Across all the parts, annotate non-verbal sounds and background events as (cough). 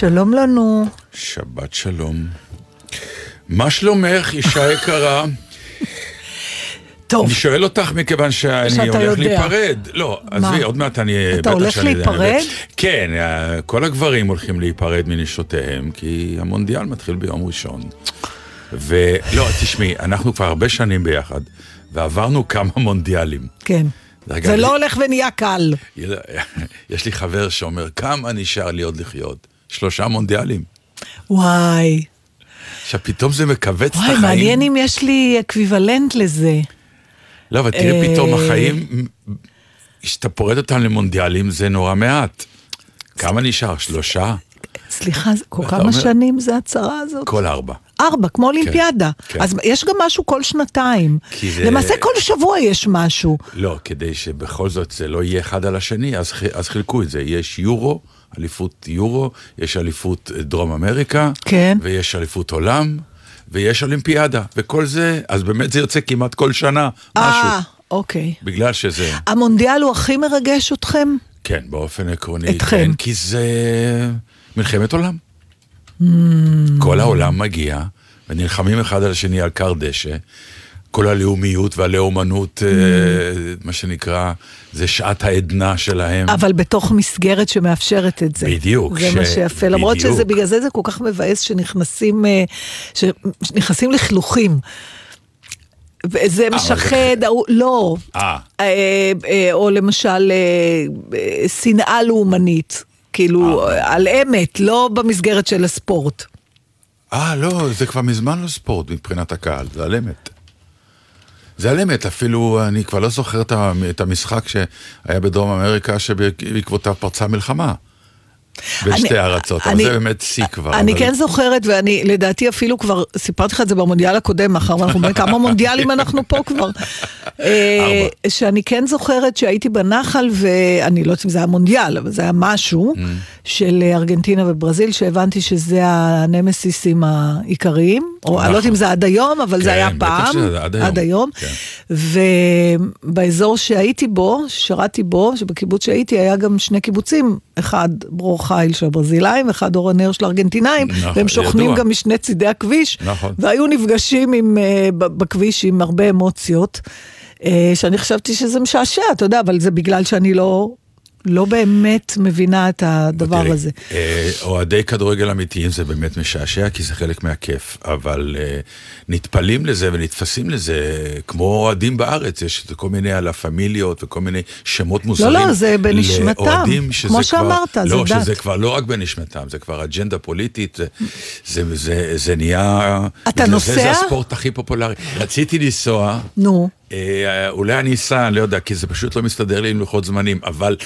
שלום לנו. שבת שלום. מה שלומך, אישה יקרה? טוב, אני שואל אותך מכיוון שאני הולך יודע. להיפרד. לא, עזבי, עוד מעט אני... אתה הולך שאני- להיפרד? כן, אה, כל הגברים הולכים להיפרד מנשותיהם, כי המונדיאל מתחיל ביום ראשון. ולא, תשמעי, אנחנו כבר הרבה שנים ביחד, ועברנו כמה מונדיאלים. כן. דרך זה אגב, לא הולך ונהיה קל. (laughs) יש לי חבר שאומר, כמה נשאר לי עוד לחיות? שלושה מונדיאלים. וואי. עכשיו, פתאום זה מכווץ את וואי, החיים. מעניין אם יש לי אקוויוולנט לזה. לא, אבל תראה, פתאום אה, החיים, כשאתה פורט אותם למונדיאלים, זה נורא מעט. כמה נשאר? שלושה? סליחה, כל כמה אומר- שנים זה הצהרה הזאת? כל ארבע. ארבע, כמו אולימפיאדה. כן. אז יש גם משהו כל שנתיים. זה- למעשה כל שבוע יש משהו. לא, כדי שבכל זאת זה לא יהיה אחד על השני, אז, אז חילקו את זה. יש יורו, אליפות יורו, יש אליפות אה, דרום אמריקה, כן. ויש אליפות עולם, ויש אולימפיאדה, וכל זה, אז באמת זה יוצא כמעט כל שנה, אה, משהו. אוקיי. בגלל שזה, המונדיאל הוא הכי מרגש אתכם? כן, באופן עקרוני, אתכם. כן, כי זה מלחמת עולם. Hmm. כל העולם מגיע, ונלחמים אחד על השני על כר דשא. כל הלאומיות והלאומנות, אה, Hmm. מה שנקרא, זה שעת העדנה שלהם. אבל בתוך מסגרת שמאפשרת את זה. בדיוק, זה מה ש- שיפה, למרות בדיוק. שזה, בגלל זה זה כל כך מבאס שנכנסים, אה, שנכנסים לכלוכים. וזה זה- משחד, לא. אה. אה, אה, או למשל אה, אה, שנאה לאומנית. כאילו, אה. על אמת, לא במסגרת של הספורט. אה, לא, זה כבר מזמן לא ספורט מבחינת הקהל, זה על אמת. זה על אמת, אפילו אני כבר לא זוכר את המשחק שהיה בדרום אמריקה שבעקבותיו פרצה מלחמה. בין אני- ארצות, אבל אני- זה באמת שיא כבר. אני אבל- כן זוכרת, ואני לדעתי אפילו כבר סיפרתי לך את זה במונדיאל הקודם, מאחר ואנחנו כמה מונדיאלים (laughs) אנחנו פה כבר. אה, שאני כן זוכרת שהייתי בנחל, ואני לא יודעת אם זה היה מונדיאל, אבל זה היה משהו Mm. של ארגנטינה וברזיל, שהבנתי שזה הנמסיסים העיקריים, או אני לא יודעת נכון. אם זה עד היום, אבל כן, זה היה בטח פעם. עד היום. עד היום. כן. ובאזור שהייתי בו, ששירתי בו, שבקיבוץ שהייתי, היה גם שני קיבוצים, אחד ברור חיל של הברזילאים, אחד אור הנר של הארגנטינאים, נכון, והם שוכנים ידוע. גם משני צידי הכביש, נכון. והיו נפגשים עם, ב- בכביש עם הרבה אמוציות, אה, שאני חשבתי שזה משעשע, אתה יודע, אבל זה בגלל שאני לא... לא באמת מבינה את הדבר תראי, הזה. אה, אוהדי כדורגל אמיתיים זה באמת משעשע, כי זה חלק מהכיף, אבל אה, נטפלים לזה ונתפסים לזה, כמו אוהדים בארץ, יש כל מיני על הפמיליות וכל מיני שמות מוזרים. לא, זה בנשמתם, כמו כבר- שאמרת, זה לא, דת. שזה כבר לא רק בנשמתם, זה כבר אג'נדה פוליטית, זה, זה, זה, זה נהיה... אתה נוסע? זה הספורט הכי פופולרי. רציתי לנסוע. נו. אה, אולי אני אסע, אני לא יודע, כי זה פשוט לא מסתדר לי עם לוחות זמנים, אבל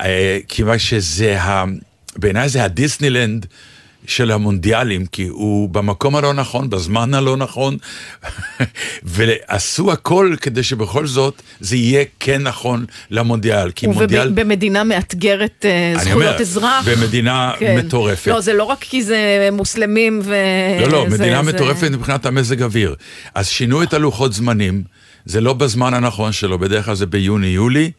אה, כיוון שזה, ה- בעיניי זה הדיסנילנד של המונדיאלים, כי הוא במקום הלא נכון, בזמן הלא נכון, (laughs) ועשו הכל כדי שבכל זאת זה יהיה כן נכון למונדיאל, כי מונדיאל... ובמדינה מאתגרת אה, זכויות אומר, אזרח. במדינה כן. מטורפת. לא, זה לא רק כי זה מוסלמים ו... לא, לא, זה- מדינה זה- מטורפת מבחינת המזג אוויר. אז שינו את הלוחות זמנים, זה לא בזמן הנכון שלו, בדרך כלל זה ביוני-יולי,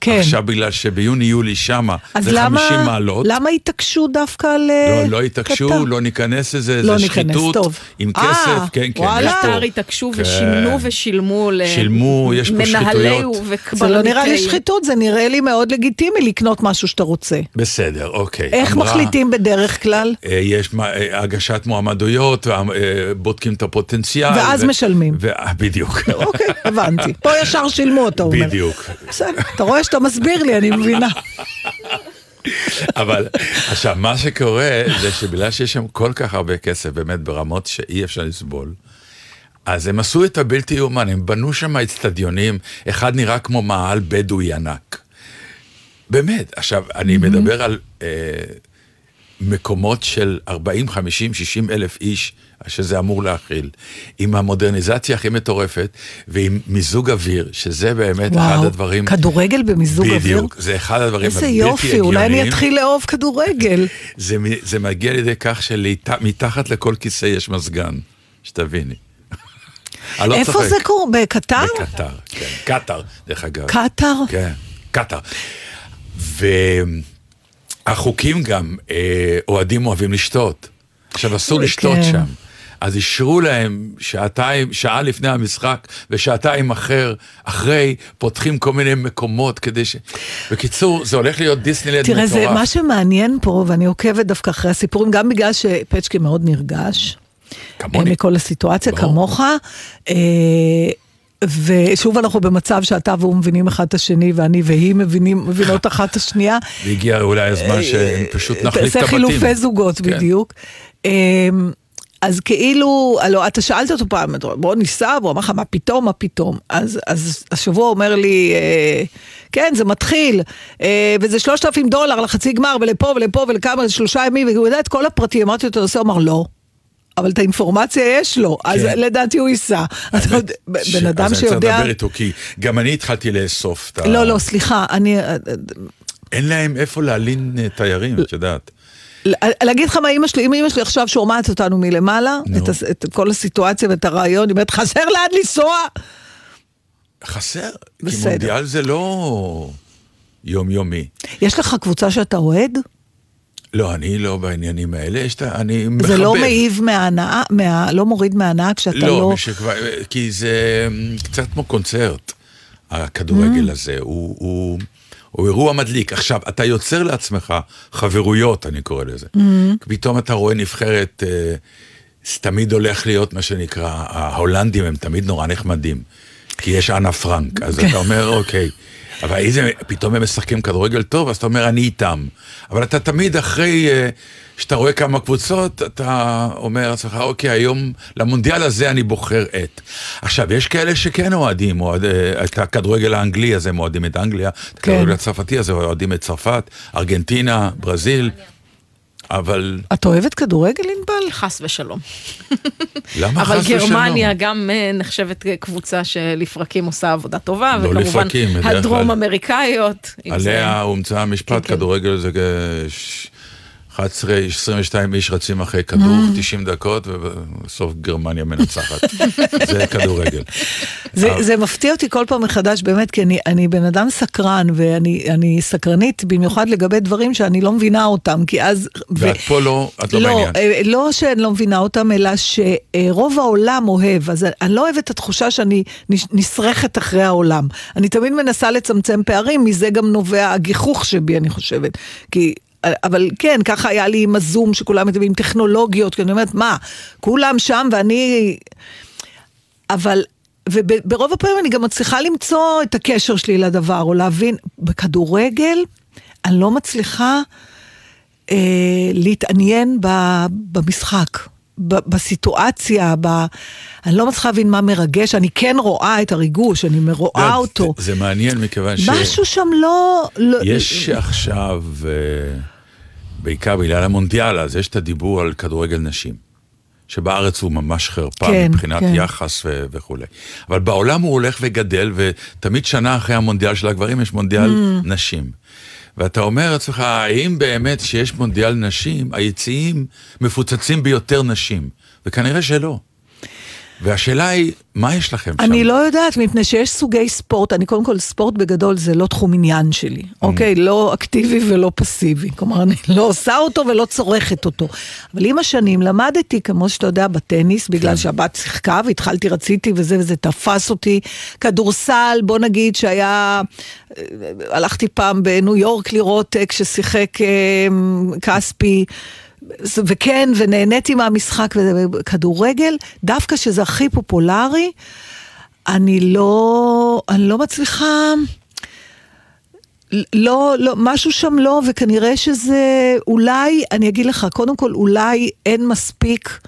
כן. עכשיו בגלל שביוני-יולי שמה אז זה למה, 50 מעלות. למה התעקשו דווקא על אה, לא, לא התעקשו, קטר? לא ניכנס לזה, לא זה ניכנס, שחיתות טוב. עם אה, כסף, כן, כן, וואלה. יש פה... קטר התעקשו כן. ושימנו ושילמו שילמו, יש פה שחיתויות. זה לא נראה לי שחיתות, זה נראה לי מאוד לגיטימי לקנות משהו שאתה רוצה. בסדר, אוקיי. איך אמרה, מחליטים בדרך כלל? אה, יש מה- אה, הגשת מועמדויות, אה, בודקים את הפוטנציאל. ואז משלמים. ו- בדיוק. אוקיי, הבנתי. פה ישר שילמו, אתה אומר. בדיוק. בסדר, אתה רואה שאתה מסביר לי, אני מבינה. אבל עכשיו, מה שקורה זה שבגלל שיש שם כל כך הרבה כסף, באמת ברמות שאי אפשר לסבול, אז הם עשו את הבלתי יאומן, הם בנו שם אצטדיונים, אחד נראה כמו מאהל בדואי ענק. באמת, עכשיו, אני מדבר על אה, מקומות של 40, 50, 60 אלף איש, שזה אמור להכיל, עם המודרניזציה הכי מטורפת, ועם מיזוג אוויר, שזה באמת אחד וואו, הדברים... כדורגל במיזוג אוויר? בדיוק, זה אחד הדברים איזה הבלתי יופי, אולי אני הגיוניים. אתחיל לאהוב כדורגל. (laughs) זה, זה מגיע לידי כך שמתחת לכל כיסא יש מזגן, שתביני. (laughs) לא איפה צוחק. זה קורה? בקטר? בקטר, כן, קטר, דרך אגב. קטר? כן, קטר. והחוקים גם, אה, אוהדים אוהבים לשתות. עכשיו, אסור לשתות כן. שם. אז אישרו להם שעתיים, שעה לפני המשחק ושעתיים אחר, אחרי, פותחים כל מיני מקומות כדי ש... בקיצור, זה הולך להיות דיסנילנד מטורף. תראה, זה מה שמעניין פה, ואני עוקבת דווקא אחרי הסיפורים, גם בגלל שפצ'קי מאוד נרגש. כמוני. אה, מכל הסיטואציה, ברור. כמוך. אה, ושוב אנחנו במצב שאתה והוא מבינים אחד את השני, ואני והיא מבינים, מבינות (laughs) אחת את השנייה. והגיע אולי הזמן שפשוט נחליף את תעשה הבתים. חילופי זוגות כן. בדיוק. אמ, אז כאילו, הלוא אתה שאלת אותו פעם, בוא ניסע, והוא אמר לך, מה פתאום, מה פתאום? אז, אז השבוע אומר לי, אה, כן, זה מתחיל, אה, וזה 3,000 דולר לחצי גמר, ולפה ולפה ולכמה, זה שלושה ימים, והוא יודע את כל הפרטים, אמרתי לו, אתה עושה, הוא אמר, לא. אבל את האינפורמציה יש לו, אז כן. לדעתי הוא ייסע. ש- בן אדם אז אני צריך שיודע... לדבר איתו, כי גם אני התחלתי לאסוף את ה... לא, לא, סליחה, אני... אין להם איפה להלין אה, תיירים, את יודעת. להגיד לך מה אימא שלי, אם אימא שלי עכשיו שומעת אותנו מלמעלה. את, הס- את כל הסיטואציה ואת הרעיון, היא אומרת, חסר לאן לנסוע. חסר, כי בסדר. מונדיאל זה לא יומיומי. יש לך קבוצה שאתה אוהד? לא, אני לא בעניינים האלה, יש את ה... אני מחבב. זה לא מעיב מההנאה, מה, לא מוריד מההנאה כשאתה לא, לא... מי שכבר, כי זה אמ, קצת כמו קונצרט, הכדורגל Mm. הזה, הוא, הוא, הוא אירוע מדליק. עכשיו, אתה יוצר לעצמך חברויות, אני קורא לזה. Mm. פתאום אתה רואה נבחרת, אה, זה תמיד הולך להיות מה שנקרא, ההולנדים הם תמיד נורא נחמדים, כי יש אנה פרנק, אז אתה אומר, אוקיי. אבל איזה, פתאום הם משחקים כדורגל טוב, אז אתה אומר, אני איתם. אבל אתה תמיד אחרי אה, שאתה רואה כמה קבוצות, אתה אומר לעצמך, אוקיי, היום למונדיאל הזה אני בוחר את. עכשיו, יש כאלה שכן אוהדים, אוהד, אה, את הכדורגל האנגלי, אז הם אוהדים את אנגליה, את כן. הכדורגל הצרפתי, אז הם אוהדים את צרפת, ארגנטינה, ברזיל, אבל את אוהבת כדורגל, ענבל? חס ושלום. למה אבל חס ושלום? גרמניה גם אה, נחשבת קבוצה שלפרקים עושה עבודה טובה, לא וכמובן לפרקים. הדרום אמריקאיות. זה- עליה הומצא המשפט, כן, כן. כדורגל זה כ- ש- 11, 22 איש רצים אחרי כדור, Mm. 90 דקות, ובסוף גרמניה מנצחת. (laughs) זה כדורגל. זה, אבל- זה מפתיע אותי כל פעם מחדש, באמת, כי אני, אני בן אדם סקרן, ואני אני סקרנית במיוחד לגבי דברים שאני לא מבינה אותם, כי אז... ו- ואת פה לא, את לא לא, בעניין. אה, לא שאני לא מבינה אותם, אלא שרוב העולם אוהב, אז אני לא אוהבת את התחושה שאני נש- נסרכת אחרי העולם. אני תמיד מנסה לצמצם פערים, מזה גם נובע הגיחוך שבי, אני חושבת. כי... אבל כן, ככה היה לי עם הזום, שכולם מדברים טכנולוגיות, כי אני אומרת, מה, כולם שם ואני... אבל, וברוב הפעמים אני גם מצליחה למצוא את הקשר שלי לדבר, או להבין, בכדורגל אני לא מצליחה אה, להתעניין במשחק, בסיטואציה, ב, אני לא מצליחה להבין מה מרגש, אני כן רואה את הריגוש, אני רואה לא, אותו. זה, זה מעניין מכיוון ש... משהו שם לא... לא יש עכשיו, אה, בעיקר בגלל המונדיאל, אז יש את הדיבור על כדורגל נשים. שבארץ הוא ממש חרפה כן, מבחינת כן. יחס ו- וכולי. אבל בעולם הוא הולך וגדל, ותמיד שנה אחרי המונדיאל של הגברים יש מונדיאל Mm. נשים. ואתה אומר לעצמך, האם באמת שיש מונדיאל נשים, היציעים מפוצצים ביותר נשים? וכנראה שלא. והשאלה היא, מה יש לכם שם? אני לא יודעת, מפני שיש סוגי ספורט, אני קודם כל, ספורט בגדול זה לא תחום עניין שלי, Mm. אוקיי? לא אקטיבי ולא פסיבי. כלומר, אני לא עושה אותו ולא צורכת אותו. אבל עם השנים למדתי, כמו שאתה יודע, בטניס, בגלל כן. שהבת שיחקה והתחלתי, רציתי וזה וזה תפס אותי. כדורסל, בוא נגיד שהיה... אה, הלכתי פעם בניו יורק לראות אה, כששיחק אה, כספי. וכן, ונהניתי מהמשחק, וכדורגל, דווקא שזה הכי פופולרי, אני לא, אני לא מצליחה, לא, לא, משהו שם לא, וכנראה שזה, אולי, אני אגיד לך, קודם כל, אולי אין מספיק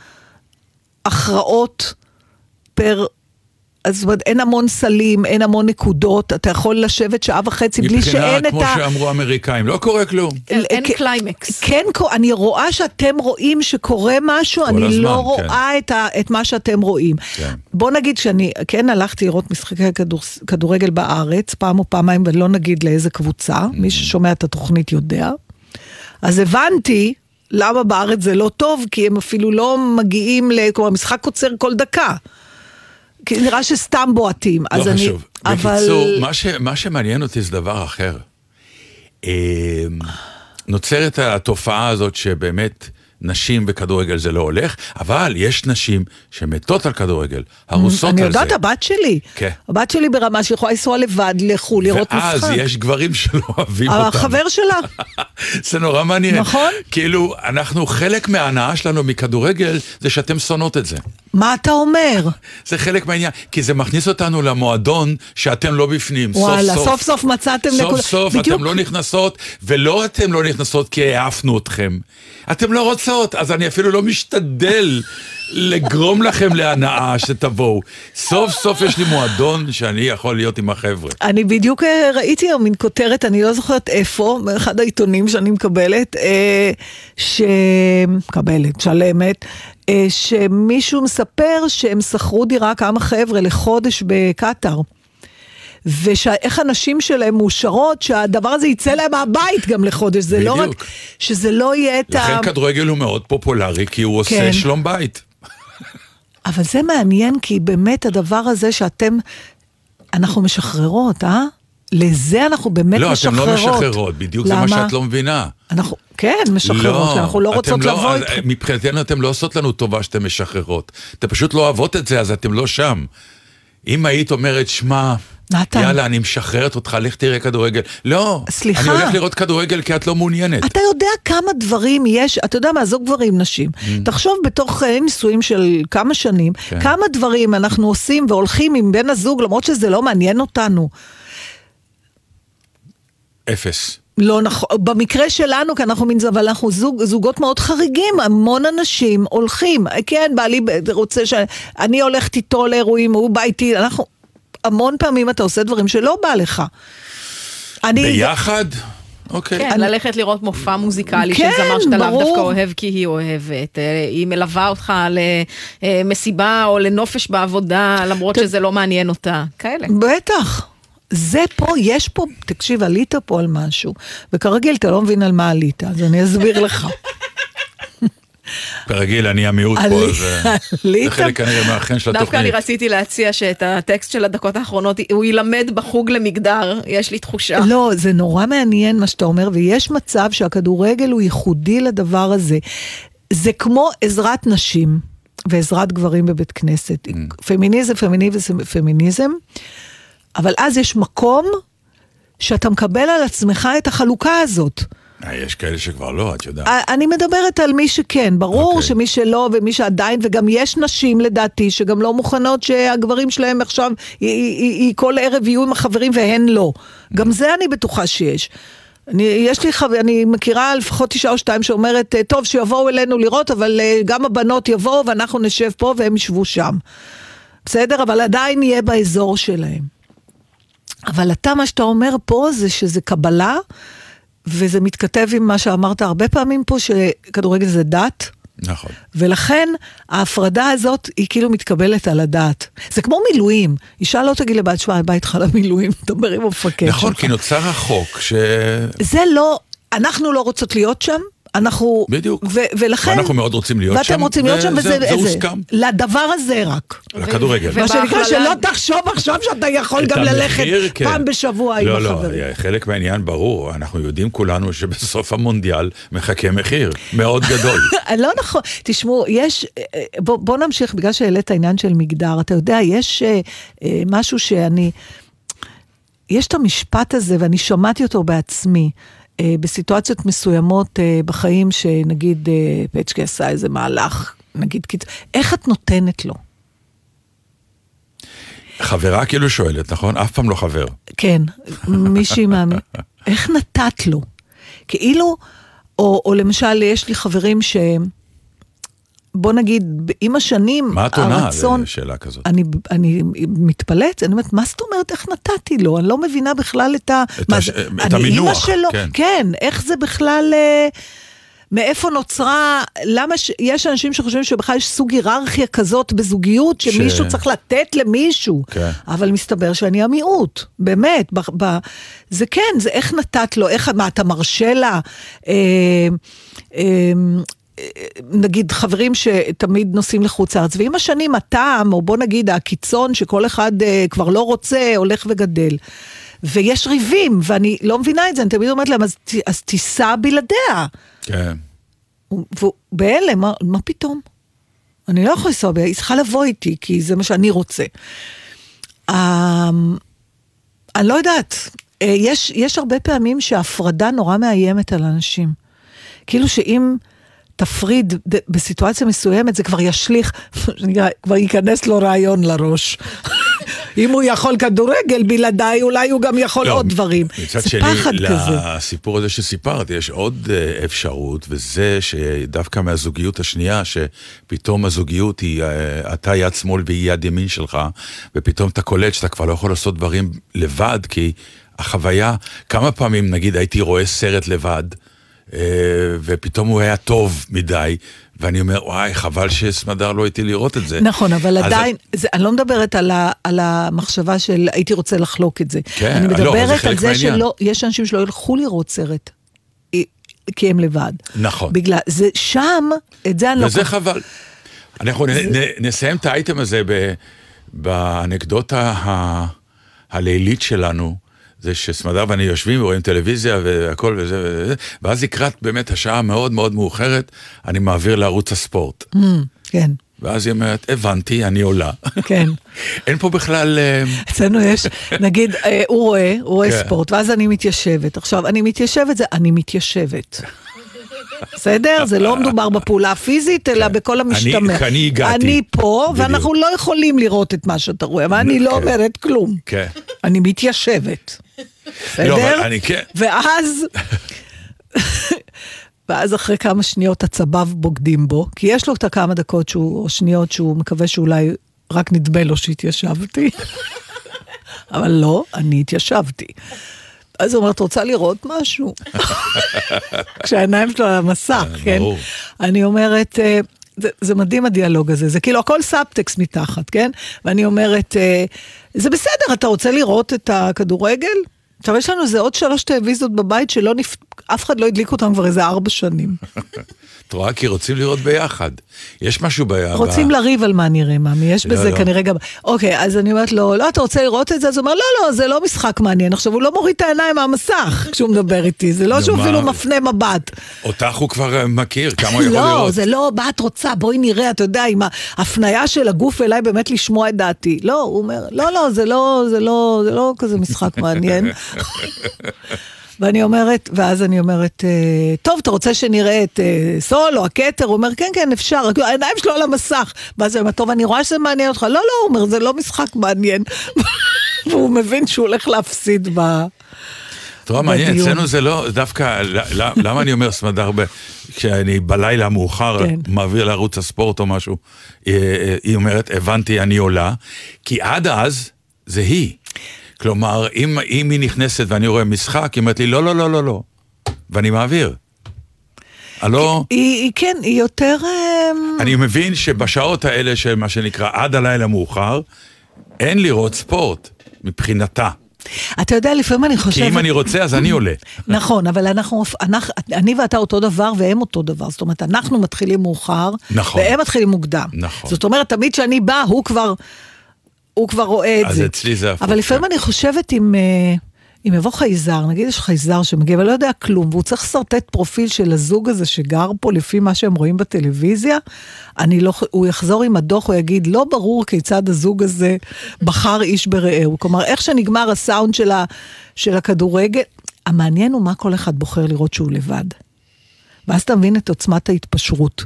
הכרעות פר... אז זאת אומרת, אין המון סלים, אין המון נקודות, אתה יכול לשבת שעה וחצי בלי שאין מבחינה, את כמו ה... שאמרו האמריקאים, לא קורה כלום. כן, אין קליימקס. כן, אני רואה שאתם רואים שקורה משהו, אני הזמן, לא כן. רואה את, ה, את מה שאתם רואים. כן. בוא נגיד שאני כן הלכתי לראות משחקי כדור, כדורגל בארץ, פעם או פעמיים, ולא נגיד לאיזה קבוצה. מי ששומע את התוכנית יודע. אז הבנתי למה בארץ זה לא טוב, כי הם אפילו לא מגיעים, ל... כלומר, המשחק עוצר כל דקה. כי נראה שסתם בועטים. לא אז אני, חשוב. אבל... בקיצור, מה, ש, מה שמעניין אותי זה דבר אחר. אה, נוצרת התופעה הזאת שבאמת נשים בכדורגל זה לא הולך, אבל יש נשים שמתות על כדורגל, הרוסות על אני זה. יודעת, הבת שלי. כן. הבת שלי ברמה שיכולה לנסוע לבד לחו"ל לראות משחק. ואז יש גברים שלא אוהבים אותם. החבר שלה. (laughs) זה נורא מעניין. נכון. כאילו, אנחנו, חלק מההנאה שלנו מכדורגל זה שאתם שונאות את זה. מה אתה אומר? (laughs) זה חלק מהעניין, כי זה מכניס אותנו למועדון שאתם לא בפנים, וואלה, סוף סוף סוף מצאתם סוף נקודה. סוף בדיוק. אתם לא נכנסות, ולא אתם לא נכנסות כי העפנו אתכם. אתם לא רוצות, אז אני אפילו לא משתדל לגרום לכם להנאה שתבואו. סוף סוף יש לי מועדון שאני יכול להיות עם החבר'ה. אני בדיוק אה, ראיתי היום מין כותרת, אני לא זוכרת איפה, באחד העיתונים שאני מקבלת, אה, ש... מקבלת, שלמת, אה, שמישהו מספר שהם שכרו דירה כמה חבר'ה לחודש בקטאר. ואיך הנשים שלהם מאושרות שהדבר הזה יצא להם מהבית גם לחודש, זה לא בדיוק. רק, שזה לא יהיה את ה... לכן כדורגל הוא מאוד פופולרי, כי הוא עושה כן. שלום בית. אבל זה מעניין, כי באמת הדבר הזה שאתם, אנחנו משחררות, אה? לזה אנחנו באמת לא, משחררות. לא משחררות, בדיוק זה מה למה? שאת לא מבינה. אנחנו, כן, משחררות, כי אנחנו לא רוצות לא- לבוא איתכם. מבחינתנו אתם לא עושות לנו טובה שאתם משחררות. אתם פשוט לא אוהבות את זה, אז אתם לא שם. אם היית אומרת, שמע, נתן. יאללה, אני משחררת אותך, לך תראה כדורגל. לא, סליחה. אני הולך לראות כדורגל כי את לא מעוניינת. אתה יודע כמה דברים יש, אתה יודע מה, עזוב גברים, נשים. תחשוב בתוך אה, נישואים של כמה שנים. כן. כמה דברים אנחנו עושים והולכים עם בן הזוג, למרות שזה לא מעניין אותנו. אפס. לא נכון, במקרה שלנו, כי אנחנו מין זה, אבל אנחנו זוג, זוגות מאוד חריגים, המון אנשים הולכים, כן, בעלי רוצה ש... אני הולכת איתו לאירועים, הוא בא איתי, אנחנו... המון פעמים אתה עושה דברים שלא בא לך. אני... ביחד? אוקיי. כן, אני- ללכת לראות מופע מוזיקלי של כן, זמר שאתה לאו. דווקא אוהב כי היא אוהבת. אה, היא מלווה אותך למסיבה או לנופש בעבודה, למרות שזה לא מעניין אותה. כאלה. בטח. זה פה, יש פה, תקשיב, עלית פה על משהו, וכרגיל אתה לא מבין על מה עלית, אז אני אסביר לך. (laughs) כרגיל, אני המיעוט פה, אה, (laughs) זה חלק כנראה מהחן של דווקא אני התוכנית. רציתי להציע שאת הטקסט של הדקות האחרונות, הוא ילמד בחוג למגדר, יש לי תחושה. לא, זה נורא מעניין מה שאתה אומר, ויש מצב שהכדורגל הוא ייחודי לדבר הזה. זה כמו עזרת נשים ועזרת גברים בבית כנסת. פמיניזם, פמיניזם, פמיניזם, אבל אז יש מקום שאתה מקבל על עצמך את החלוקה הזאת. אה, יש כאלה שכבר לא, את יודעת. א- אני מדברת על מי שכן, ברור אוקיי. שמי שלא ומי שעדיין, וגם יש נשים לדעתי שגם לא מוכנות שהגברים שלהם עכשיו, י- י- י- כל ערב יהיו עם החברים והן לא. גם זה אני בטוחה שיש. אני, יש לי אני מכירה לפחות אישה או שתיים שאומרת, "אה, טוב, שיבואו אלינו לראות, אבל אה, גם הבנות יבואו ואנחנו נשב פה והם ישבו שם. בסדר? אבל עדיין יהיה באזור שלהם. אבל אתה, מה שאתה אומר פה זה שזה קבלה, וזה מתכתב עם מה שאמרת הרבה פעמים פה, שכדורגל זה דת. נכון. ולכן ההפרדה הזאת היא כאילו מתקבלת על הדעת. זה כמו מילואים. אישה לא תגיד לבת, שמע, בא איתך למילואים, (laughs) דבר עם המפקד נכון, שלך. כי נוצר החוק ש... זה לא, אנחנו לא רוצות להיות שם, אנחנו... בדיוק. ו- ולכן... ואנחנו מאוד רוצים להיות שם, ואתם רוצים להיות שם, וזה-. זה וזה- הוסכם. לדבר הזה רק. לכדורגל. מה שנקרא, שלא תחשוב עכשיו שאתה יכול גם ללכת המחיר, כן. פעם בשבוע עם לא, החברים. לא, חלק מהעניין ברור, אנחנו יודעים כולנו שבסוף המונדיאל מחכה מחיר מאוד גדול. (laughs) לא נכון, תשמעו, יש, אה, בוא, בוא נמשיך, בגלל שהעלית העניין של מגדר, אתה יודע, יש אה, אה, משהו שאני, יש את המשפט הזה, ואני שמעתי אותו בעצמי, אה, בסיטואציות מסוימות אה, בחיים, שנגיד אה, פצ'קי עשה איזה מהלך, נגיד, איך את נותנת לו? חברה כאילו שואלת, נכון? אף פעם לא חבר. כן, מישהי מאמין. איך נתת לו? כאילו, או, או למשל, יש לי חברים ש... בוא נגיד, עם השנים, מה את עונה. לשאלה כזאת? אני, אני מתפלאת, אני אומרת, מה זאת אומרת, איך נתתי לו? אני לא מבינה בכלל את ה... את הש- זה- את אני המינוח, שלו, כן. כן, איך זה בכלל... אה, מאיפה נוצרה, למה ש... יש אנשים שחושבים שבכלל יש סוג היררכיה כזאת בזוגיות, שמישהו צריך לתת למישהו. כן. אבל מסתבר שאני המיעוט, באמת. ב, ב, זה כן, זה איך נתת לו, איך, מה, אתה מרשה לה? אה, אה, נגיד חברים שתמיד נוסעים לחוץ לארץ, ועם השנים הטעם, או בוא נגיד הקיצון שכל אחד אה, כבר לא רוצה, הולך וגדל. ויש ריבים, ואני לא מבינה את זה, אני תמיד אומרת להם, אז, אז תיסע בלעדיה. כן. הוא- והוא בהלם, מה, מה פתאום? אני לא יכולה לנסוע, היא צריכה לבוא איתי, כי זה מה שאני רוצה. אמ, אני לא יודעת, אה, יש, יש הרבה פעמים שההפרדה נורא מאיימת על אנשים. כאילו שאם תפריד בסיטואציה מסוימת, זה כבר ישליך, (laughs) כבר ייכנס לו רעיון לראש. (laughs) אם הוא יכול כדורגל בלעדיי, אולי הוא גם יכול לא, עוד דברים. זה שני, פחד כזה. לסיפור הזה שסיפרת, יש עוד אה, אפשרות, וזה שדווקא מהזוגיות השנייה, שפתאום הזוגיות היא, אה, אתה יד שמאל והיא יד ימין שלך, ופתאום אתה קולט שאתה כבר לא יכול לעשות דברים לבד, כי החוויה, כמה פעמים נגיד הייתי רואה סרט לבד, ופתאום הוא היה טוב מדי, ואני אומר, וואי, חבל שסמדר לא איתי לראות את זה. נכון, אבל עדיין, זה, אני לא מדברת על, ה, על המחשבה של הייתי רוצה לחלוק את זה. כן, אני לא, זה מדברת על חלק זה מהעניין. שלא, יש אנשים שלא ילכו לראות סרט, אה, כי הם לבד. נכון. בגלל, זה שם, את זה אני לא... וזה חבל. אנחנו נ, נ, נסיים את האייטם הזה ב, באנקדוטה ה, הלילית שלנו. זה שסמדר ואני יושבים ורואים טלוויזיה והכל וזה וזה, ואז לקראת באמת השעה המאוד מאוד מאוחרת, אני מעביר לערוץ הספורט. Mm, כן, ואז היא אומרת, הבנתי, אני עולה. כן. (laughs) אין פה בכלל... אה, אצלנו יש, נגיד, אה, הוא רואה, הוא רואה כן. ספורט, ואז אני מתיישבת. עכשיו, אני מתיישבת, זה אני מתיישבת. בסדר? זה לא מדובר בפעולה הפיזית, אלא בכל המשתמע. אני הגעתי. אני פה. ואנחנו לא יכולים לראות את מה שאתה רואה, אבל אני לא כן. אומרת כלום. כן. אני מתיישבת. בסדר? לא, אבל אני כן. ואז... ואז אחרי כמה שניות הצבב בוגדים בו, כי יש לו את הכמה דקות שהוא, או שניות שהוא מקווה שאולי רק נדמה לו שהתיישבתי. (laughs) אבל לא, אני התיישבתי. אז הוא אומר, את רוצה לראות משהו? (laughs) כשהעיניים שלו על המסך, כן? ברור. אני אומרת, אה, זה, זה מדהים הדיאלוג הזה, זה כאילו הכל סאבטקסט מתחת, כן? ואני אומרת, אה, זה בסדר, אתה רוצה לראות את הכדורגל? עכשיו, יש לנו איזה עוד שלוש טלוויזיות בבית שלא נפ... אף אחד לא הדליק אותם כבר איזה ארבע שנים. (laughs) את רואה? כי רוצים לראות ביחד. יש משהו ב... רוצים. לריב על מה נראה, מאמי, יש לא, בזה לא. כנראה גם... אוקיי, אז אני אומרת לו, לא, אתה רוצה לראות את זה? אז הוא אומר, לא, לא, זה לא משחק מעניין. עכשיו, הוא לא מוריד את העיניים מהמסך כשהוא מדבר איתי, זה לא שהוא? אפילו מפנה מבט. אותך הוא כבר אה, מכיר, כמה הוא (laughs) יכול לא, לראות. זה לא, מה את רוצה, בואי נראה, אתה יודע, עם ההפניה של הגוף אליי באמת לשמוע את דעתי. לא, הוא אומר, לא, לא, זה לא, זה לא, זה לא כזה משחק (laughs) מעניין. ואני אומרת, ואז אני אומרת, אה, טוב, אתה רוצה שנראה את אה, סול או הכתר? הוא אומר, כן, כן, אפשר, רק העיניים שלו על המסך. ואז אני אומרת, טוב, אני רואה שזה מעניין אותך. לא, לא, הוא אומר, זה לא משחק מעניין. (laughs) והוא מבין שהוא הולך להפסיד ב... אתה רואה, מעניין. אצלנו זה לא, דווקא, למה אני אומר סמדר, כשאני בלילה מאוחר כן. מעביר לערוץ הספורט או משהו, היא- היא אומרת, הבנתי, אני עולה, כי עד אז זה היא. כלומר, אם, אם היא נכנסת ואני רואה משחק, היא אומרת לי, לא, לא, לא, לא, לא, ואני מעביר. הלא, היא, היא כן, היא יותר... אה, אני מבין שבשעות האלה של מה שנקרא עד הלילה מאוחר, אין לראות ספורט, מבחינתה. אתה יודע, לפעמים אני כי חושבת... אם אני רוצה, אז אני עולה. (clears throat) נכון, אבל אנחנו, אנחנו, אני ואתה אותו דבר והם אותו דבר. זאת אומרת, אנחנו מתחילים מאוחר, נכון. והם מתחילים מוקדם. נכון. זאת אומרת, תמיד כשאני באה, הוא כבר, הוא כבר רואה את אז זה. אצלי זה הפוך, אבל לפעמים כן. אני חושבת אם... אה, אם יבוא חייזר, נגיד יש חייזר שמגיע ולא יודע כלום, והוא צריך לשרטט פרופיל של הזוג הזה שגר פה לפי מה שהם רואים בטלוויזיה, אני לא, הוא יחזור עם הדוח, הוא יגיד, לא ברור כיצד הזוג הזה בחר איש ברעהו. כלומר, איך שנגמר הסאונד של, ה, של הכדורגל, המעניין הוא מה כל אחד בוחר לראות שהוא לבד. ואז אתה מבין את עוצמת ההתפשרות.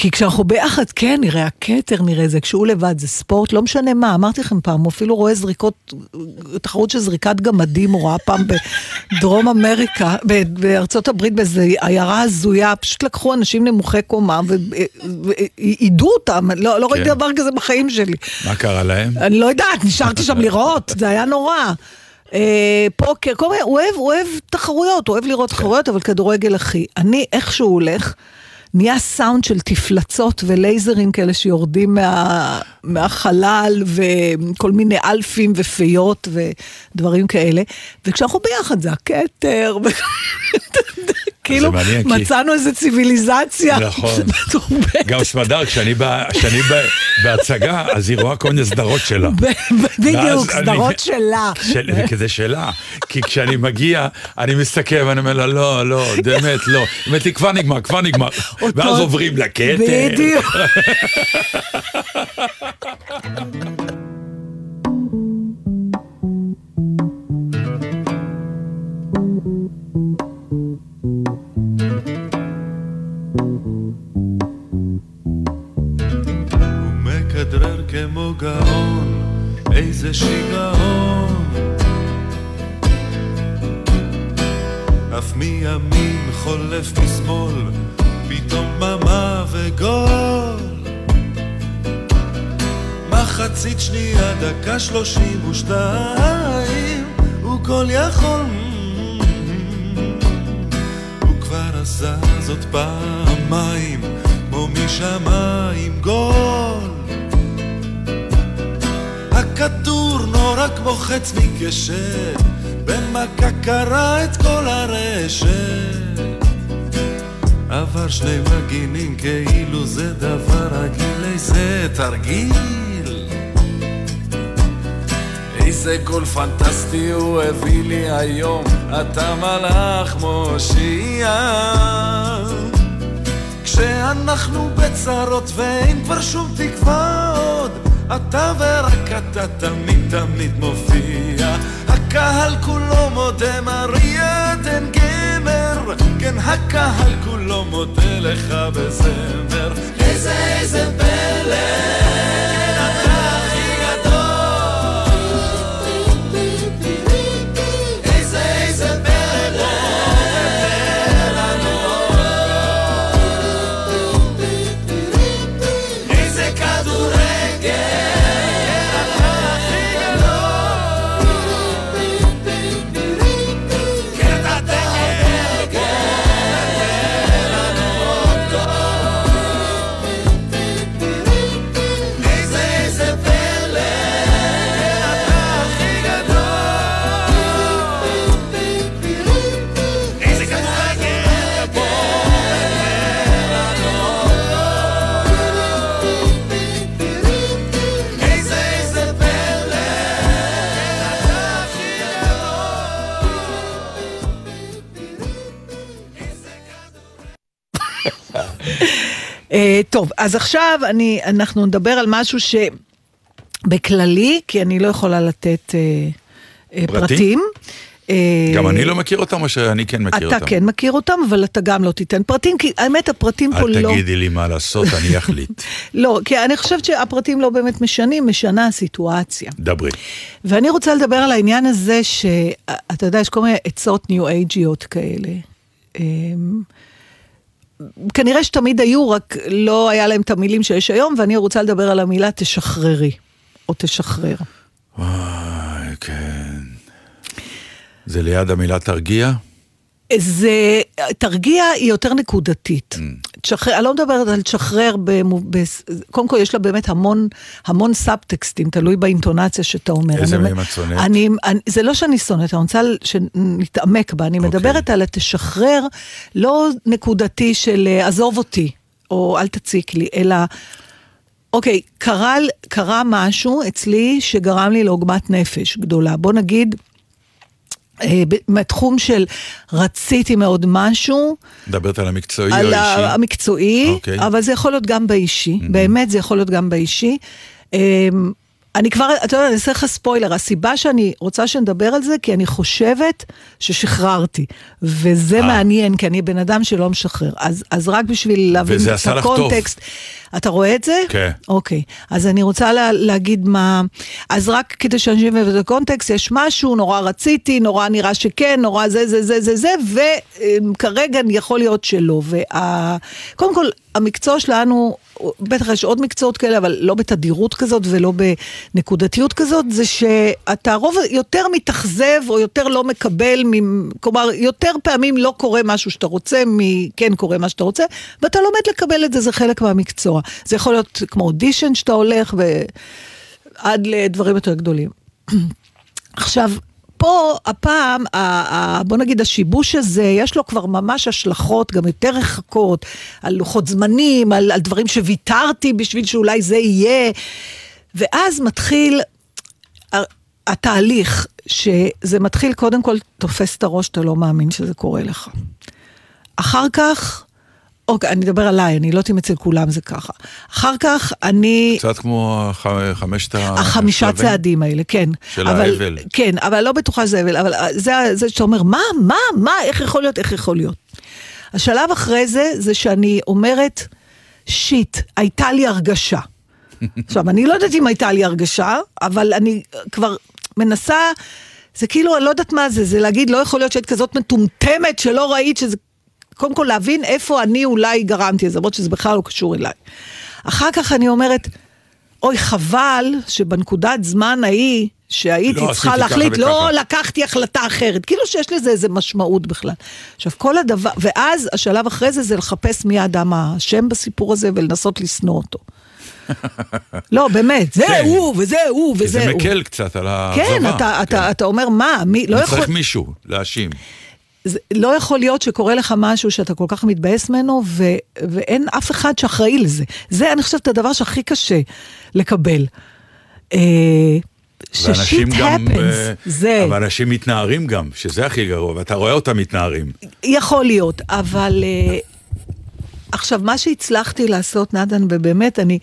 כי כשאנחנו ביחד, כן, נראה הכתר, נראה זה, כשהוא לבד זה ספורט, לא משנה מה, אמרתי לכם פעם, הוא אפילו רואה זריקות, תחרות של זריקת גמדים, הוא ראה פעם בדרום אמריקה, בארצות הברית, באיזו עיירה הזויה, פשוט לקחו אנשים נמוכי קומה ועידו אותם, לא, לא ראיתי כן. דבר כזה בחיים שלי. מה קרה להם? אני לא יודעת, נשארתי שם לראות, זה היה נורא. אה, פוקר, כל מיני, הוא אוהב, הוא אוהב תחרויות, הוא אוהב לראות תחרויות, אבל כדורגל אחי. אני, איך שהוא הולך, נהיה סאונד של תפלצות ולייזרים כאלה שיורדים מה, מהחלל, וכל מיני אלפים ופיות ודברים כאלה. וכשאנחנו ביחד זה הכתר, (laughs) (laughs) כאילו מעניין, כי- מצאנו איזה ציוויליזציה. נכון. (laughs) גם סמדר, כשאני בהצגה, אז היא רואה כל מיני סדרות שלה. בדיוק, סדרות (laughs) שלה. של, כזה שלה, כי כשאני מגיע, אני מסתכל ואני אומר לה, לא, לא, באמת, לא. היא אומרת לי, כבר נגמר, כבר נגמר. ואז עוברים לכתר. בדיוק. (laughs) גאון, איזה שיגעון. אף מימין חולף משמאל, פתאום דממה וגול. מחצית שנייה, דקה שלושים ושתיים, הוא כל יכול. הוא כבר עשה זאת פעמיים, כמו משמיים גול. הכדור נורא כמו חץ מקשת, במכה קרע את כל הרשת. עבר שני מגינים כאילו זה דבר רגיל, איזה תרגיל. איזה גול פנטסטי הוא הביא לי היום, אתה מלאך מושיע. כשאנחנו בצרות ואין כבר שום תקווה אתה ורק אתה תמיד תמיד מופיע. הקהל כולו מודה מריה דן גמר, כן הקהל כולו מודה לך בזמר. איזה איזה פלא, טוב, אז עכשיו אני, אנחנו נדבר על משהו שבכללי, כי אני לא יכולה לתת אה, אה, פרטים? אה, גם אני לא מכיר אותם, או שאני כן מכיר אתה אותם? כן מכיר אותם, אבל אתה גם לא תיתן פרטים, כי האמת, הפרטים פה אל לא... תגידי לי מה לעשות, אני (laughs) אחליט. לא, כי אני חושבת שהפרטים לא באמת משנים, משנה הסיטואציה. דברי. ואני רוצה לדבר על העניין הזה שאתה יודע, יש כל מיני עצות ניו-אייג'יות כאלה. כנראה שתמיד היו, רק לא היה להם את המילים שיש היום, ואני רוצה לדבר על המילה תשחררי, או תשחרר. וואי, כן. זה ליד המילה תרגיע? זה, תרגיע היא יותר נקודתית. תשחרר, אני לא מדברת על תשחרר, במו- בס- קודם כל יש לה באמת המון, המון סאבטקסטים, תלוי באינטונציה שאתה אומר. איזה מהם את שונאת? אני, אני, זה לא שאני שונאת, אני רוצה שנתעמק בה, אני אוקיי. מדברת על תשחרר, לא נקודתי של אה, עזוב אותי, או אל תציק לי, אלא... אוקיי, קרה, קרה משהו אצלי שגרם לי לעוגמת נפש גדולה. בוא נגיד, אה, מהתחום של רציתי מאוד משהו, מדברת על המקצועי או על ה- האישי? המקצועי, אוקיי. אבל זה יכול להיות גם באישי, באמת זה יכול להיות גם באישי. אני כבר, אתה יודע, אני אעשה לך ספוילר, הסיבה שאני רוצה שנדבר על זה, כי אני חושבת ששחררתי. וזה אה. מעניין, כי אני בן אדם שלא משחרר. אז, אז רק בשביל להבין וזה את עשה לך טוב. הקונטקסט. אתה רואה את זה? כן. אוקיי. אז אני רוצה לה, להגיד מה... אז רק כדי שאנשים יבינו את הקונטקסט, יש משהו, נורא רציתי, נורא נראה שכן, נורא זה, זה, זה, זה, זה, וכרגע יכול להיות שלא. וה... קודם כל, המקצוע שלנו, בטח יש עוד מקצועות כאלה, אבל לא בתדירות כזאת ולא בנקודתיות כזאת, זה שאתה רוב יותר מתאכזב או יותר לא מקבל, כלומר, יותר פעמים לא קורה משהו שאתה רוצה, מכן קורה מה שאתה רוצה, ואתה לומד לקבל את זה, זה חלק מהמקצוע. זה יכול להיות כמו אודישן שאתה הולך, ועד לדברים יותר גדולים. (clears throat) עכשיו, פה הפעם, ה- ה- בוא נגיד השיבוש הזה, יש לו כבר ממש השלכות גם יותר רחקות, על לוחות זמנים, על, על דברים שוויתרתי בשביל שאולי זה יהיה, ואז מתחיל התהליך, שזה מתחיל קודם כל, תופס את הראש, אתה לא מאמין שזה קורה לך. אחר כך, אוקיי, אני אדבר עליי, אני לא יודעת אם אצל כולם זה ככה. אחר כך אני... קצת כמו הח- חמשת ה... החמישה. צעדים האלה, כן. של אבל, האבל. כן, אבל לא בטוחה שזה אבל, אבל זה, זה שאתה אומר, מה, מה, מה, איך יכול להיות, איך יכול להיות. השלב אחרי זה, זה שאני אומרת, שיט, הייתה לי הרגשה. (laughs) עכשיו, אני לא יודעת אם הייתה לי הרגשה, אבל אני כבר מנסה, זה כאילו, אני לא יודעת מה זה, זה להגיד, לא יכול להיות שהיית כזאת מטומטמת שלא ראית שזה... קודם כל להבין איפה אני אולי גרמתי לזה, למרות שזה בכלל לא קשור אליי. אחר כך אני אומרת, אוי, חבל שבנקודת זמן ההיא, שהייתי לא צריכה להחליט, לא וככה. לקחתי החלטה אחרת. כאילו שיש לזה איזה משמעות בכלל. עכשיו, כל הדבר, ואז השלב אחרי זה, זה לחפש מי האדם האשם בסיפור הזה ולנסות לשנוא אותו. (laughs) לא, באמת, זה כן. הוא, וזה הוא, וזה זה הוא. מקל קצת על האכזבה. כן, אתה, אתה, אתה אומר, מה, מי, לא יכול... צריך מישהו להאשים. זה לא יכול להיות שקורה לך משהו שאתה כל כך מתבאס ממנו, ו, ואין אף אחד שאחראי לזה. זה, אני חושבת, הדבר שהכי קשה לקבל. אה, ששיט גם... happens, אה, זה אבל אנשים מתנערים גם, שזה הכי גרוע, ואתה רואה אותם מתנערים. יכול להיות, אבל אה, עכשיו, מה שהצלחתי לעשות, נתן, ובאמת, אני...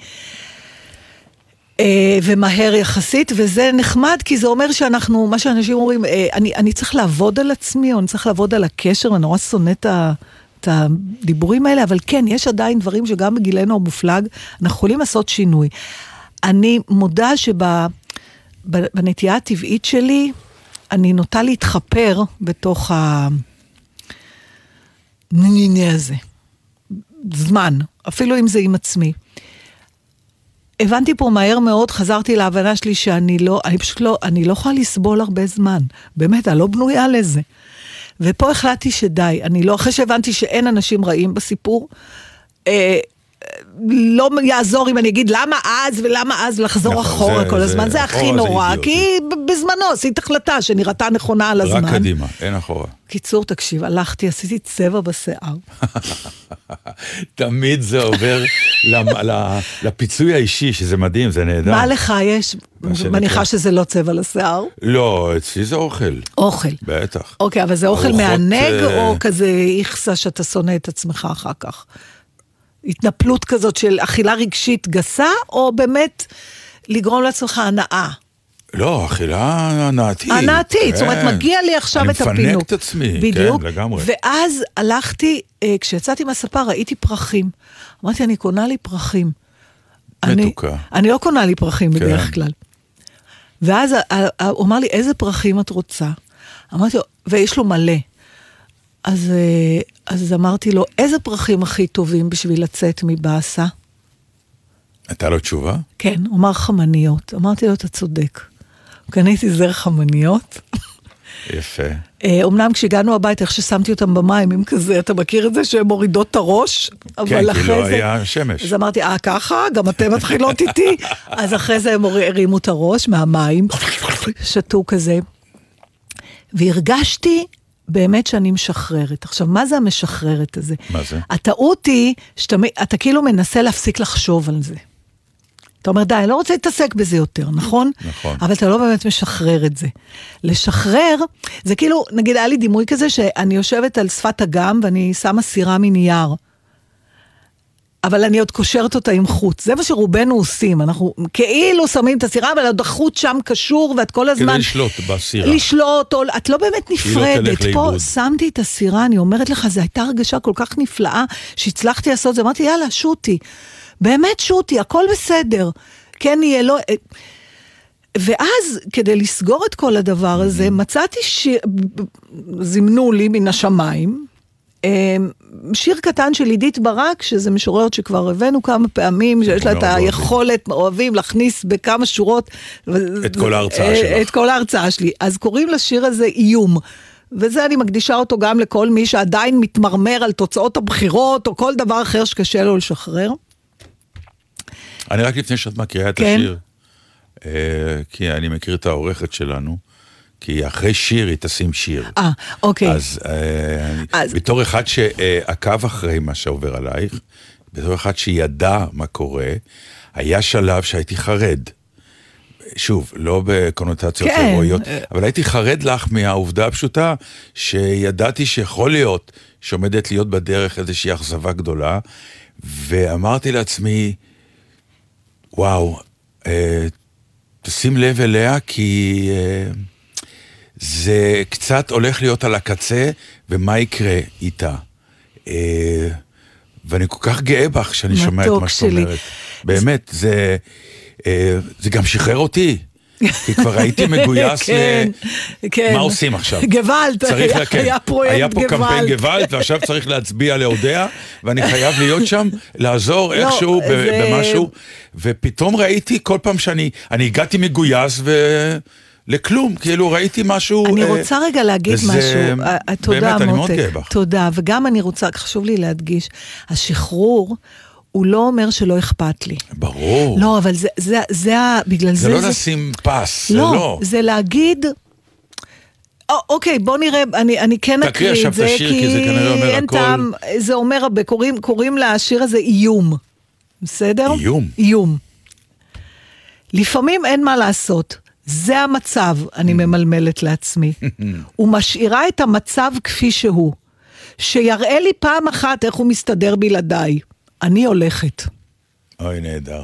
אה, ומהר יחסית, וזה נחמד, כי זה אומר שאנחנו, מה שאנשים אומרים, אה, אני, אני צריך לעבוד על עצמי, או אני צריך לעבוד על הקשר, אני נורא שונא את ה... את הדיבורים האלה, אבל כן, יש עדיין דברים שגם בגילנו המופלג, אנחנו יכולים לעשות שינוי. אני מודה שבנטייה הטבעית שלי, אני נוטה להתחפר בתוך ה... ניני הזה. זמן, אפילו אם זה עם עצמי. הבנתי פה מהר מאוד, חזרתי להבנה שלי שאני לא, אני פשוט לא, אני לא יכולה לסבול הרבה זמן. באמת, אני לא בנויה לזה. ופה החלטתי שדי, אני לא, אחרי שהבנתי שאין אנשים רעים בסיפור, אה, לא יעזור אם אני אגיד למה אז ולמה אז לחזור נכון, אחורה זה- כל זה- הזמן, זה הכי זה נורא, אידיוטי. כי בזמנו עשית החלטה שנראתה נכונה על הזמן. רק קדימה, אין אחורה. קיצור, תקשיב, הלכתי, עשיתי צבע בשיער. (laughs) תמיד זה עובר לפיצוי האישי, שזה מדהים, זה נהדר. מה לך יש? מניחה שזה לא צבע לשיער. לא, אצלי זה אוכל, אוכל. בטח. אוקיי, אבל זה אוכל מענג, אה, או כזה איכסה שאתה שונא את עצמך אחר כך? התנפלות כזאת של אכילה רגשית גסה, או באמת לגרום לעצמך הנאה? לא, אכילה הנאתית. הנאתית, זאת אומרת, כן. מגיע לי עכשיו את הפינוק. אני מפנק את עצמי, בדיוק. כן, לגמרי. ואז הלכתי, אה, כשיצאתי מהספה ראיתי פרחים. אמרתי, אני קונה לי פרחים. אני- מתוקה. אני לא קונה לי פרחים כן. בדרך כלל. ואז הוא אמר לי, איזה פרחים את רוצה? אמרתי לו, ויש לו מלא. אז, אה, אז אמרתי לו, איזה פרחים הכי טובים בשביל לצאת מבאסה? הייתה לו תשובה? כן, הוא אמר חמניות. אמרתי לו, אתה צודק. קניתי זר חמניות, יפה. אה, אמנם כשהגענו הביתה, איך ששמתי אותם במים, הם כזה, אתה מכיר את זה שהן מורידות את הראש? כן, כי לא זה... היה שמש. אז אמרתי, אה, ככה? גם אתן מתחילות איתי? (laughs) אז אחרי זה הם הרימו את הראש מהמים, שתו כזה. והרגשתי באמת שאני משחררת. עכשיו, מה זה המשחררת הזה? מה זה? הטעות היא שאתה כאילו מנסה להפסיק לחשוב על זה. אתה אומר, די, אני לא רוצה להתעסק בזה יותר, נכון? נכון. אבל אתה לא באמת משחרר את זה. לשחרר, זה כאילו, נגיד, היה לי דימוי כזה שאני יושבת על שפת אגם ואני שמה סירה מנייר. אבל אני עוד קושרת אותה עם חוט. זה מה שרובנו עושים, אנחנו כאילו שמים את הסירה, אבל עוד החוט שם קשור, ואת כל הזמן... כדי לשלוט בסירה. לשלוט, או את לא באמת לא נפרדת. תלך פה לאיבוד. שמתי את הסירה, אני אומרת לך, זו הייתה הרגשה כל כך נפלאה, שהצלחתי לעשות את זה, אמרתי, יאללה, שוטי. באמת שוטי, הכל בסדר. כן יהיה, לא... ואז, כדי לסגור את כל הדבר הזה, מצאתי שיר, זימנו לי מן השמיים, שיר קטן של עידית ברק, שזה משוררת שכבר הבאנו כמה פעמים, שיש לה את. היכולת, אוהבים, להכניס בכמה שורות. את כל ההרצאה אה, שלך. את כל ההרצאה שלי. אז קוראים לשיר הזה איום. וזה אני מקדישה אותו גם לכל מי שעדיין מתמרמר על תוצאות הבחירות, או כל דבר אחר שקשה לו לשחרר. אני רק לפני שאת מקריאה את כן. השיר, אה, כי אני מכיר את העורכת שלנו, כי אחרי שיר היא תשים שיר. אה, אוקיי. אז, אה, אז- בתור אחד שעקב אחרי מה שעובר עלייך, בתור אחד שידע מה קורה, היה שלב שהייתי חרד. שוב, לא בקונוטציות כן. הירואיות, אבל הייתי חרד לך מהעובדה הפשוטה שידעתי שיכול להיות שעומדת להיות בדרך איזושהי אכזבה גדולה, ואמרתי לעצמי, וואו, אה, תשים לב אליה כי אה, זה קצת הולך להיות על הקצה, ומה יקרה איתה. אה, ואני כל כך גאה בך שאני שומע את מה שאת. אומרת. באמת, זה, אה, זה גם שחרר אותי. כי כבר הייתי (laughs) מגויס כן, ל... כן. מה עושים עכשיו? גוואלד, היה- כן. היה פרויקט היה פה קמפיין גוואלד. גוואלד, ועכשיו צריך להצביע לאודיה, ואני חייב להיות שם, לעזור (laughs) לא, איכשהו זה- במשהו, ופתאום ראיתי כל פעם שאני, אני הגעתי מגויס ו... לכלום, כאילו ראיתי משהו... אני אה, רוצה רגע להגיד וזה- משהו. אה, תודה, באמת, אני מאוד מותק. גאה בך. תודה, וגם אני רוצה, חשוב לי להדגיש, השחרור, הוא לא אומר שלא אכפת לי. ברור. לא, אבל זה, זה, זה, ה- בגלל זה... זה לא לשים פס, זה לא, לא. זה להגיד... או, אוקיי, בוא נראה, אני, אני כן תקריא אקריא עכשיו את את זה, השיר, כי זה כנראה אומר אין הכל. טעם, זה אומר הרבה, קוראים, קוראים לשיר הזה איום, בסדר? איום? איום. לפעמים אין מה לעשות, זה המצב, אני ממלמלת לעצמי. (laughs) ומשאירה את המצב כפי שהוא. שיראה לי פעם אחת איך הוא מסתדר בלעדיי. אני הולכת. אוי, נהדר.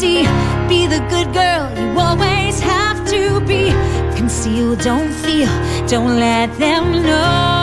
See. Be the good girl you always have to be. Conceal, don't feel, don't let them know.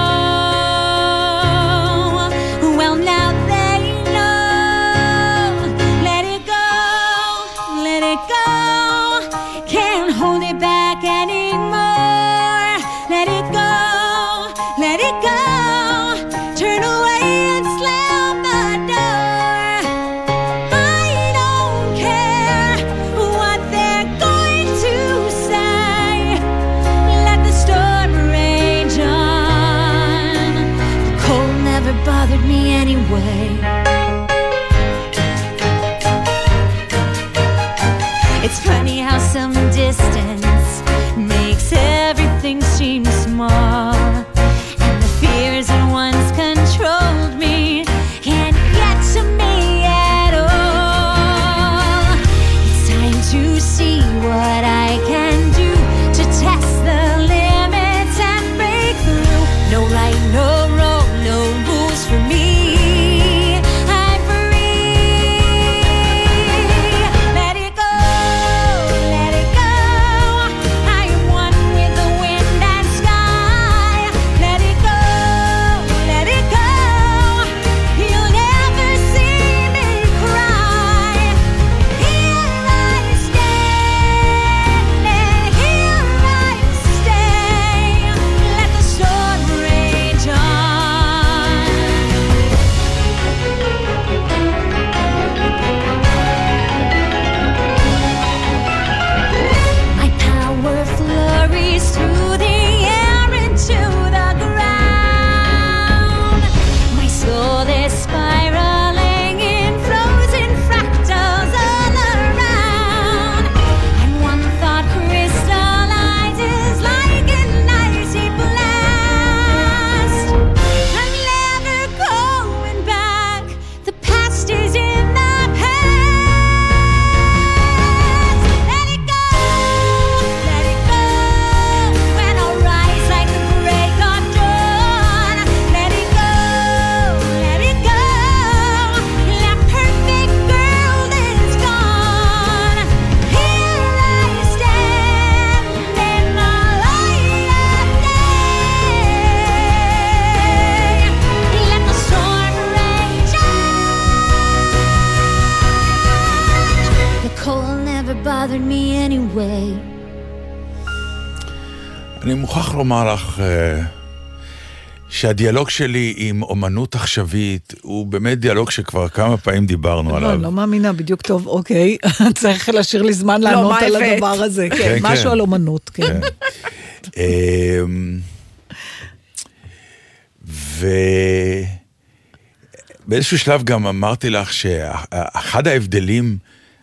מוכרח לומר לך אה, שהדיאלוג שלי עם אומנות עכשווית הוא באמת דיאלוג שכבר כמה פעמים דיברנו לא, עליו. אני לא מאמינה, בדיוק טוב, אוקיי. (laughs) צריך להשאיר לי זמן לענות מה על הבאת? הדבר הזה. כן, כן, משהו כן. על אומנות, כן. אמ, ובאיזשהו שלב גם אמרתי לך שאחד ההבדלים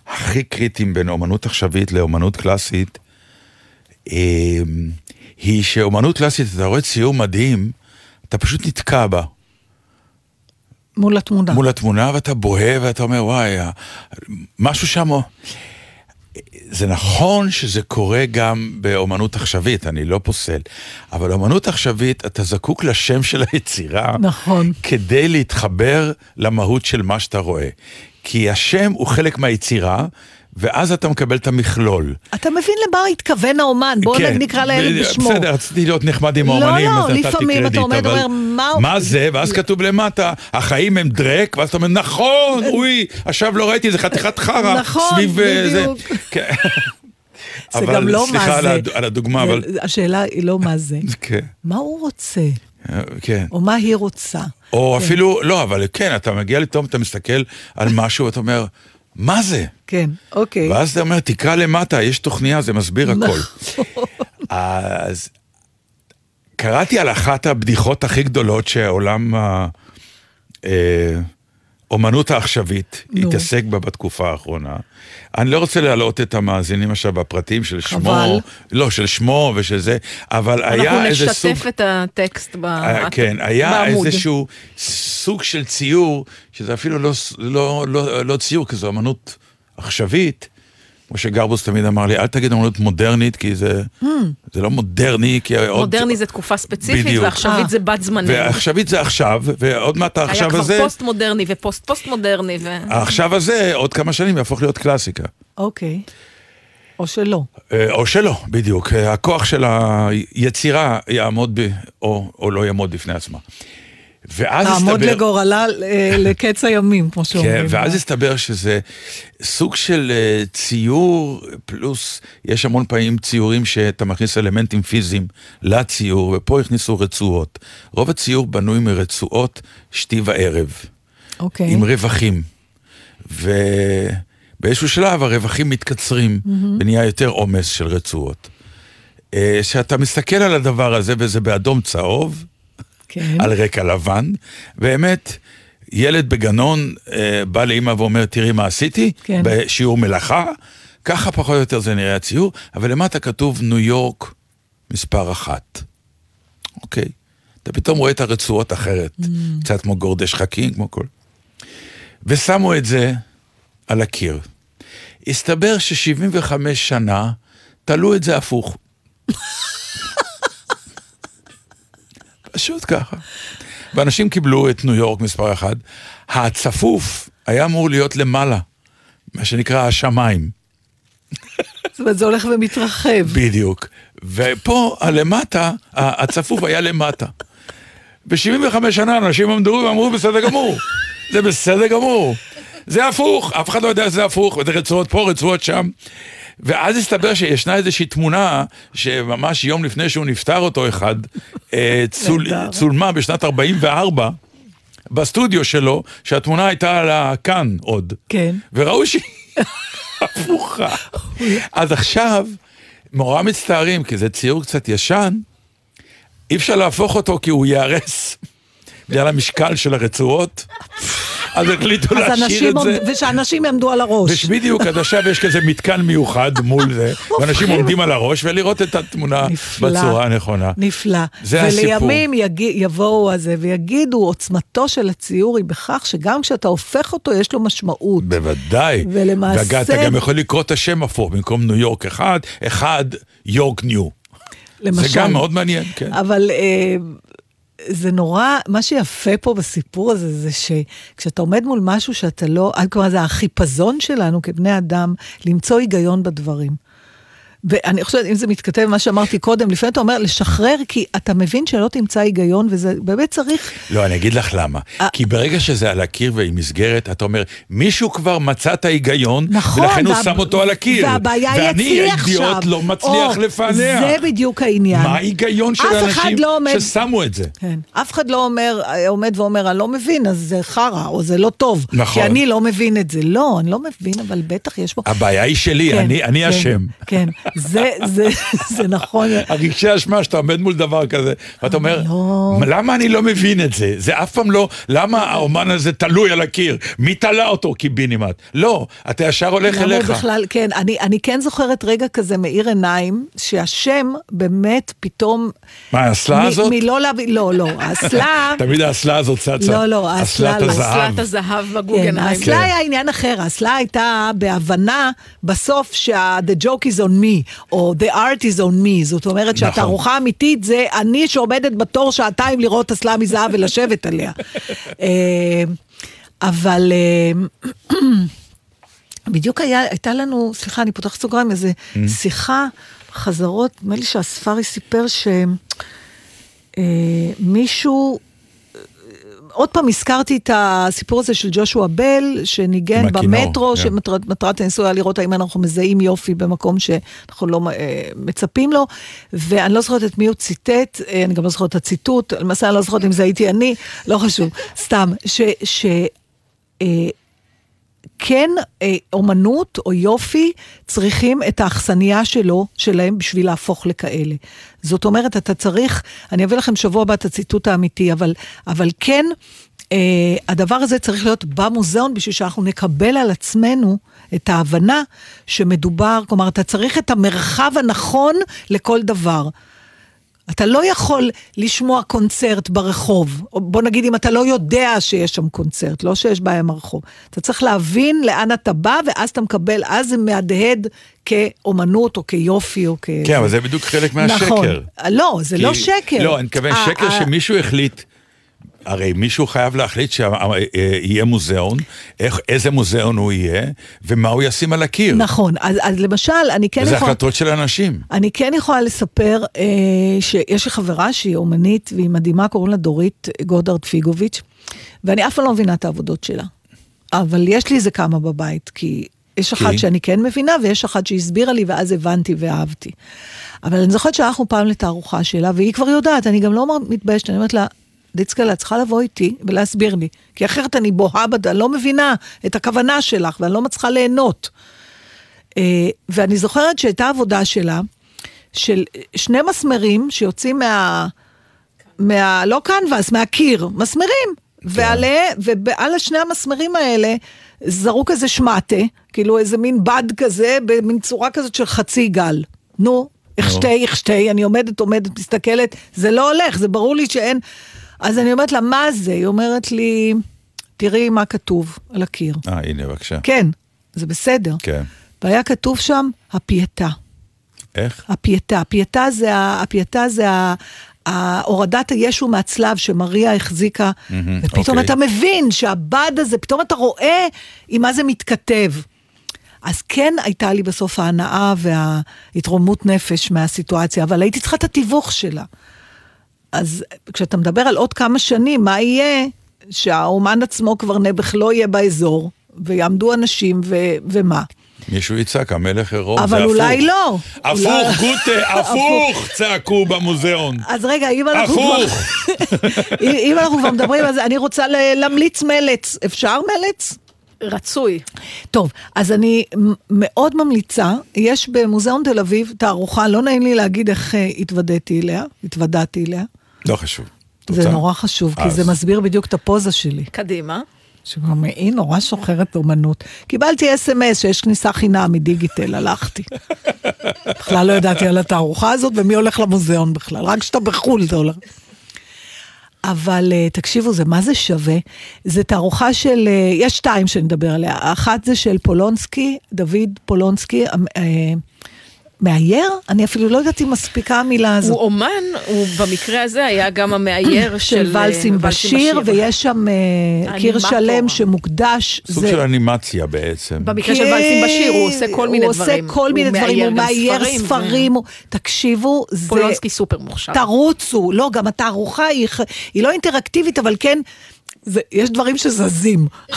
הכי קריטיים בין אומנות עכשווית לאומנות קלאסית, אמ, היא שאומנות קלאסית, אתה רואה ציור מדהים, אתה פשוט נתקע בה. מול התמונה. מול התמונה ואתה בוהה ואתה אומר וואי, משהו שם... זה נכון שזה קורה גם באומנות עכשווית, אני לא פוסל, אבל אומנות עכשווית, אתה זקוק לשם של היצירה, נכון. כדי להתחבר למהות של מה שאתה רואה. כי השם הוא חלק מהיצירה, ואז אתה מקבל את המכלול. אתה מבין למה התכוון האומן, בואו כן, נקרא לילד בשמו. בסדר, רציתי להיות נחמד עם לא, האומנים, לא, אז נתתי לפעמים אתה עומד אבל ואומר, מה מה זה? ואז כתוב למטה, החיים הם דרק, ואז אתה אומר, נכון, (laughs) אוי, עכשיו לא ראיתי, זה חתיכת חרא, נכון, סביב אה. בדיוק. כן. זה גם לא מה סליחה על זה. הד- על הדוגמה, אבל... השאלה היא לא מה זה, (laughs) כן, מה הוא רוצה, כן. או מה היא רוצה. או אפילו, לא, אבל כן, אתה מגיע לטום, אתה מסתכל על משהו, ואתה אומר, מה זה? כן, אוקיי. ואז אתה אומר, תקרא למטה, יש תוכניה, זה מסביר הכל. אז קראתי על אחת הבדיחות הכי גדולות שהעולם האומנות העכשווית נו. התעסק בה בתקופה האחרונה. אני לא רוצה להעלות את המאזינים עכשיו בפרטים של שמו, חבל. לא, של שמו ושל זה, אבל היה אנחנו איזה סוג... נשתף את הטקסט ב- אה, כן, היה בעמוד. איזשהו סוג של ציור, שזה אפילו לא, לא, לא, לא ציור, כי זו אמנות עכשווית. כמו שגרבוס תמיד אמר לי, אל תגיד אמנות מודרנית, כי זה, זה לא מודרני, כי עוד... מודרני זה תקופה ספציפית, בדיוק. ועכשווית אה. זה בת זמננו. ועכשווית זה עכשיו, ועוד מעט היה העכשיו כבר הזה, פוסט מודרני ופוסט פוסט מודרני. ו... העכשיו הזה, עוד כמה שנים יהפוך להיות קלאסיקה. אוקיי. או שלא. אה, או שלא, בדיוק. אה, הכוח של היצירה יעמוד, ב, או, או לא יעמוד בפני עצמה. ואז תעמוד הסתבר... לגורלה אה, לקץ הימים, כמו כן, שאומרים. ואז הסתבר שזה סוג של אה, ציור, פלוס יש המון פעמים ציורים שאתה מכניס אלמנטים פיזיים לציור, ופה הכניסו רצועות. רוב הציור בנוי מרצועות שתי וערב, אוקיי. עם רווחים. ובאיזשהו שלב הרווחים מתקצרים, ונהיה יותר עומס של רצועות. אה, כשאתה מסתכל על הדבר הזה, וזה באדום צהוב, כן. על רקע לבן, באמת, ילד בגנון אה, בא לאימא ואומר, תראי מה עשיתי, כן. בשיעור מלאכה, ככה פחות או יותר זה נראה הציור, אבל למטה כתוב ניו יורק מספר אחת. אוקיי. אתה פתאום רואה את הרצועות אחרת, Mm. קצת כמו גורדי שחקים, כמו כל. ושמו את זה על הקיר. הסתבר ש-75 שנה תלו את זה הפוך. (laughs) פשוט ככה. ואנשים קיבלו את ניו יורק מספר אחד. הצפוף היה אמור להיות למעלה, מה שנקרא השמיים, זאת אומרת, זה הולך ומתרחב. בדיוק. ופה הלמטה, הצפוף היה למטה. ב-75 שנה אנשים עמדו ואמרו בסדר גמור, זה בסדר גמור. זה הפוך, אף אחד לא יודע שזה הפוך, וזה רצועות פה, רצועות שם. ואז הסתבר שישנה איזושהי תמונה, שממש יום לפני שהוא נפטר אותו אחד, אה, צול. צולמה בשנת 44, בסטודיו שלו, שהתמונה הייתה על הכאן עוד. כן. וראו שהיא (laughs) הפוכה. אז עכשיו, נורא מצטערים, כי זה ציור קצת ישן, אי אפשר להפוך אותו כי הוא ייהרס בגלל המשקל של הרצועות. אז החליטו אז להשאיר את זה. ושאנשים יעמדו על הראש. ובדיוק, עד עכשיו יש כזה מתקן מיוחד מול זה, (laughs) ואנשים עומדים על הראש ולראות את התמונה. בצורה הנכונה. נפלא. זה הסיפור. ולימים. יבואו הזה ויגידו, עוצמתו של הציור היא בכך שגם כשאתה הופך אותו, יש לו משמעות. בוודאי. ולמעשה- ואגב, אתה גם יכול לקרוא את השם הפוך, במקום ניו יורק אחד, אחד יורק ניו. למשל. זה גם מאוד מעניין, כן. אבל אה, זה נורא, מה שיפה פה בסיפור הזה, זה שכשאתה עומד מול משהו שאתה לא, כלומר, זה החיפזון שלנו כבני אדם, למצוא היגיון בדברים. ואני חושבת, אם זה מתכתב מה שאמרתי קודם, לפעמים אתה אומר לשחרר, כי אתה מבין שלא תמצא היגיון, וזה באמת צריך... לא, אני אגיד לך למה. אה. כי ברגע שזה על הקיר ועם מסגרת, אתה אומר, מישהו כבר מצא את ההיגיון, נכון, ולכן הוא שם אותו על הקיר. והבעיה היא ואני, אצלי עכשיו. האידיוט, לא מצליח או, לפענח. זה בדיוק העניין. מה ההיגיון של האנשים לא עומד- ששמו את זה? כן. אף אחד לא אומר, עומד ואומר, אני לא מבין, אז זה חרא, או זה לא טוב. נכון. כי אני לא מבין את זה. לא, אני לא מבין, אבל בטח יש פה... הבעיה היא שלי, כן, אני אני כן, אשם. כן, זה, זה, זה נכון. הרגשי אשמה שאתה עומד מול דבר כזה, ואתה אומר, לא. למה אני לא מבין את זה? זה אף פעם לא, למה האומן הזה תלוי על הקיר? מי תלה אותו קיבינימט? לא, אתה ישר הולך אליך. בכלל, כן, אני, אני כן זוכרת רגע כזה מאיר עיניים, שהשם באמת פתאום... מה, האסלה הזאת? מלא להבין, לא, לא, האסלה... (laughs) תמיד האסלה הזאת צצה. לא, לא, האסלה אסלת לא. הזהב. אסלת הזהב כן, בגוגנהיים. האסלה היה עניין אחר, האסלה הייתה בהבנה בסוף שה-the joke is on me, או the art is on me, זאת אומרת נכון. שהתערוכה האמיתית זה אני שעומדת בתור שעתיים לראות אסלה מזהב ולשבת עליה. אה, אבל אה, (clears throat) בדיוק היה, הייתה לנו, סליחה, אני פותחת סוגריים, איזה שיחה, חזרות, נדמה לי שהספארי סיפר שמישהו... עוד פעם הזכרתי את הסיפור הזה של ג'ושוע בל, שניגן במטרו, כן. שמטרת הניסוי היה לראות האם אנחנו מזהים יופי במקום שאנחנו לא אה, מצפים לו, ואני לא זוכרת את מי הוא ציטט, אה, אני גם לא זוכרת את הציטוט, למעשה אני לא זוכרת אם זה הייתי אני, לא חשוב, סתם, ש... ש אה, כן, אה, אומנות או יופי צריכים את האכסניה שלו, שלהם, בשביל להפוך לכאלה. זאת אומרת, אתה צריך, אני אביא לכם שבוע הבא את הציטוט האמיתי, אבל, אבל כן, אה, הדבר הזה צריך להיות במוזיאון בשביל שאנחנו נקבל על עצמנו את ההבנה שמדובר, כלומר, אתה צריך את המרחב הנכון לכל דבר. אתה לא יכול לשמוע קונצרט ברחוב, בוא נגיד אם אתה לא יודע שיש שם קונצרט, לא שיש בעיה עם הרחוב. אתה צריך להבין לאן אתה בא, ואז אתה מקבל, אז זה מהדהד כאומנות או כיופי או כ... כן, אבל זה בדיוק חלק מהשקר. נכון. לא, זה לא כי- שקר. לא, אני מתכוון אה, שקר אה, שמישהו החליט, הרי מישהו חייב להחליט שיהיה מוזיאון, איך, איזה מוזיאון הוא יהיה, ומה הוא ישים על הקיר. נכון, אז, אז למשל, אני כן וזה יכולה... החלטות של אנשים. אני כן יכולה לספר אה, שיש לי חברה שהיא אומנית והיא מדהימה, קוראים לה דורית גודארד פיגוביץ', ואני אף פעם לא מבינה את העבודות שלה. אבל יש לי איזה כמה בבית, כי יש אחת כי? שאני כן מבינה, ויש אחת שהסבירה לי, ואז הבנתי ואהבתי. אבל אני זוכרת שהלכנו פעם לתערוכה שלה, והיא כבר יודעת, אני גם לא מתביישת, אני אומרת לה, דיצקלה, את צריכה לבוא איתי ולהסביר לי, כי אחרת אני בוהה, בד... אני לא מבינה את הכוונה שלך, ואני לא מצליחה ליהנות. אה, ואני זוכרת שהייתה עבודה שלה, של שני מסמרים שיוצאים מה... מה... לא קנבס, מהקיר, מסמרים. ועלה, ועל שני המסמרים האלה זרוק איזה שמטה, כאילו איזה מין בד כזה, במין צורה כזאת של חצי גל. נו, הכשתי, הכשתי, אני עומדת, עומדת, מסתכלת, זה לא הולך, זה ברור לי שאין... אז אני אומרת לה, מה זה? היא אומרת לי, תראי מה כתוב על הקיר. אה, הנה, בבקשה. כן, זה בסדר. כן. והיה כתוב שם, הפייטה. איך? הפייטה. הפייטה זה, ה- הפייטה זה ה- הורדת הישו מהצלב שמריה החזיקקה, ופתאום אוקיי. אתה מבין שהבד הזה, פתאום אתה רואה עם מה זה מתכתב. אז כן הייתה לי בסוף ההנאה וההתרוממות נפש מהסיטואציה, אבל הייתי צריכה את התיווך שלה. אז כשאתה מדבר על עוד כמה שנים, מה יהיה שהאומן עצמו כבר נעבך לא יהיה באזור, ויעמדו אנשים ו- ומה? מישהו יצעק, המלך עירום, זה הפוך. אבל אולי לא. הפוך, אולי- גוטה, (laughs) הפוך, צעקו במוזיאון. אז רגע, אם אנחנו כבר... הפוך. (laughs) אם אם אנחנו כבר מדברים על זה, אני רוצה להמליץ מלץ. אפשר מלץ? רצוי. טוב, אז אני מאוד ממליצה, יש במוזיאון תל אביב תערוכה, לא נעים לי להגיד איך אה, התוודעתי אליה, התוודעתי אליה. לא חשוב. זה רוצה? נורא חשוב, כי. זה מסביר בדיוק את הפוזה שלי. קדימה. שגם היא נורא שוחרת אומנות. קיבלתי אס.אם.אס שיש כניסה חינם מדיגיטל, הלכתי. (laughs) בכלל לא ידעתי על התערוכה הזאת, ומי הולך למוזיאון בכלל, רק כשאתה בחו"ל אתה הולך. אבל אה, תקשיבו, זה מה זה שווה? זה תערוכה של, אה, יש שתיים שנדבר עליה. האחת זה של פולונסקי, דוד פולונסקי, אה, מאייר? אני אפילו לא יודעת אם מספיקה המילה הזאת. הוא אומן, הוא במקרה הזה היה גם המאייר של של אה, ולסים בשיר, ויש שם אה, קיר. שלם שמוקדש. סוג זה- של אנימציה בעצם. במקרה של ולסים בשיר הוא עושה כל מיני דברים. הוא עושה כל מיני דברים, הוא מאייר ספרים. הוא- תקשיבו, זה... פולונסקי סופר מוכשר. תרוצו, לא, גם התערוכה היא לא אינטראקטיבית, אבל כן, זה, יש דברים שזזים. (laughs)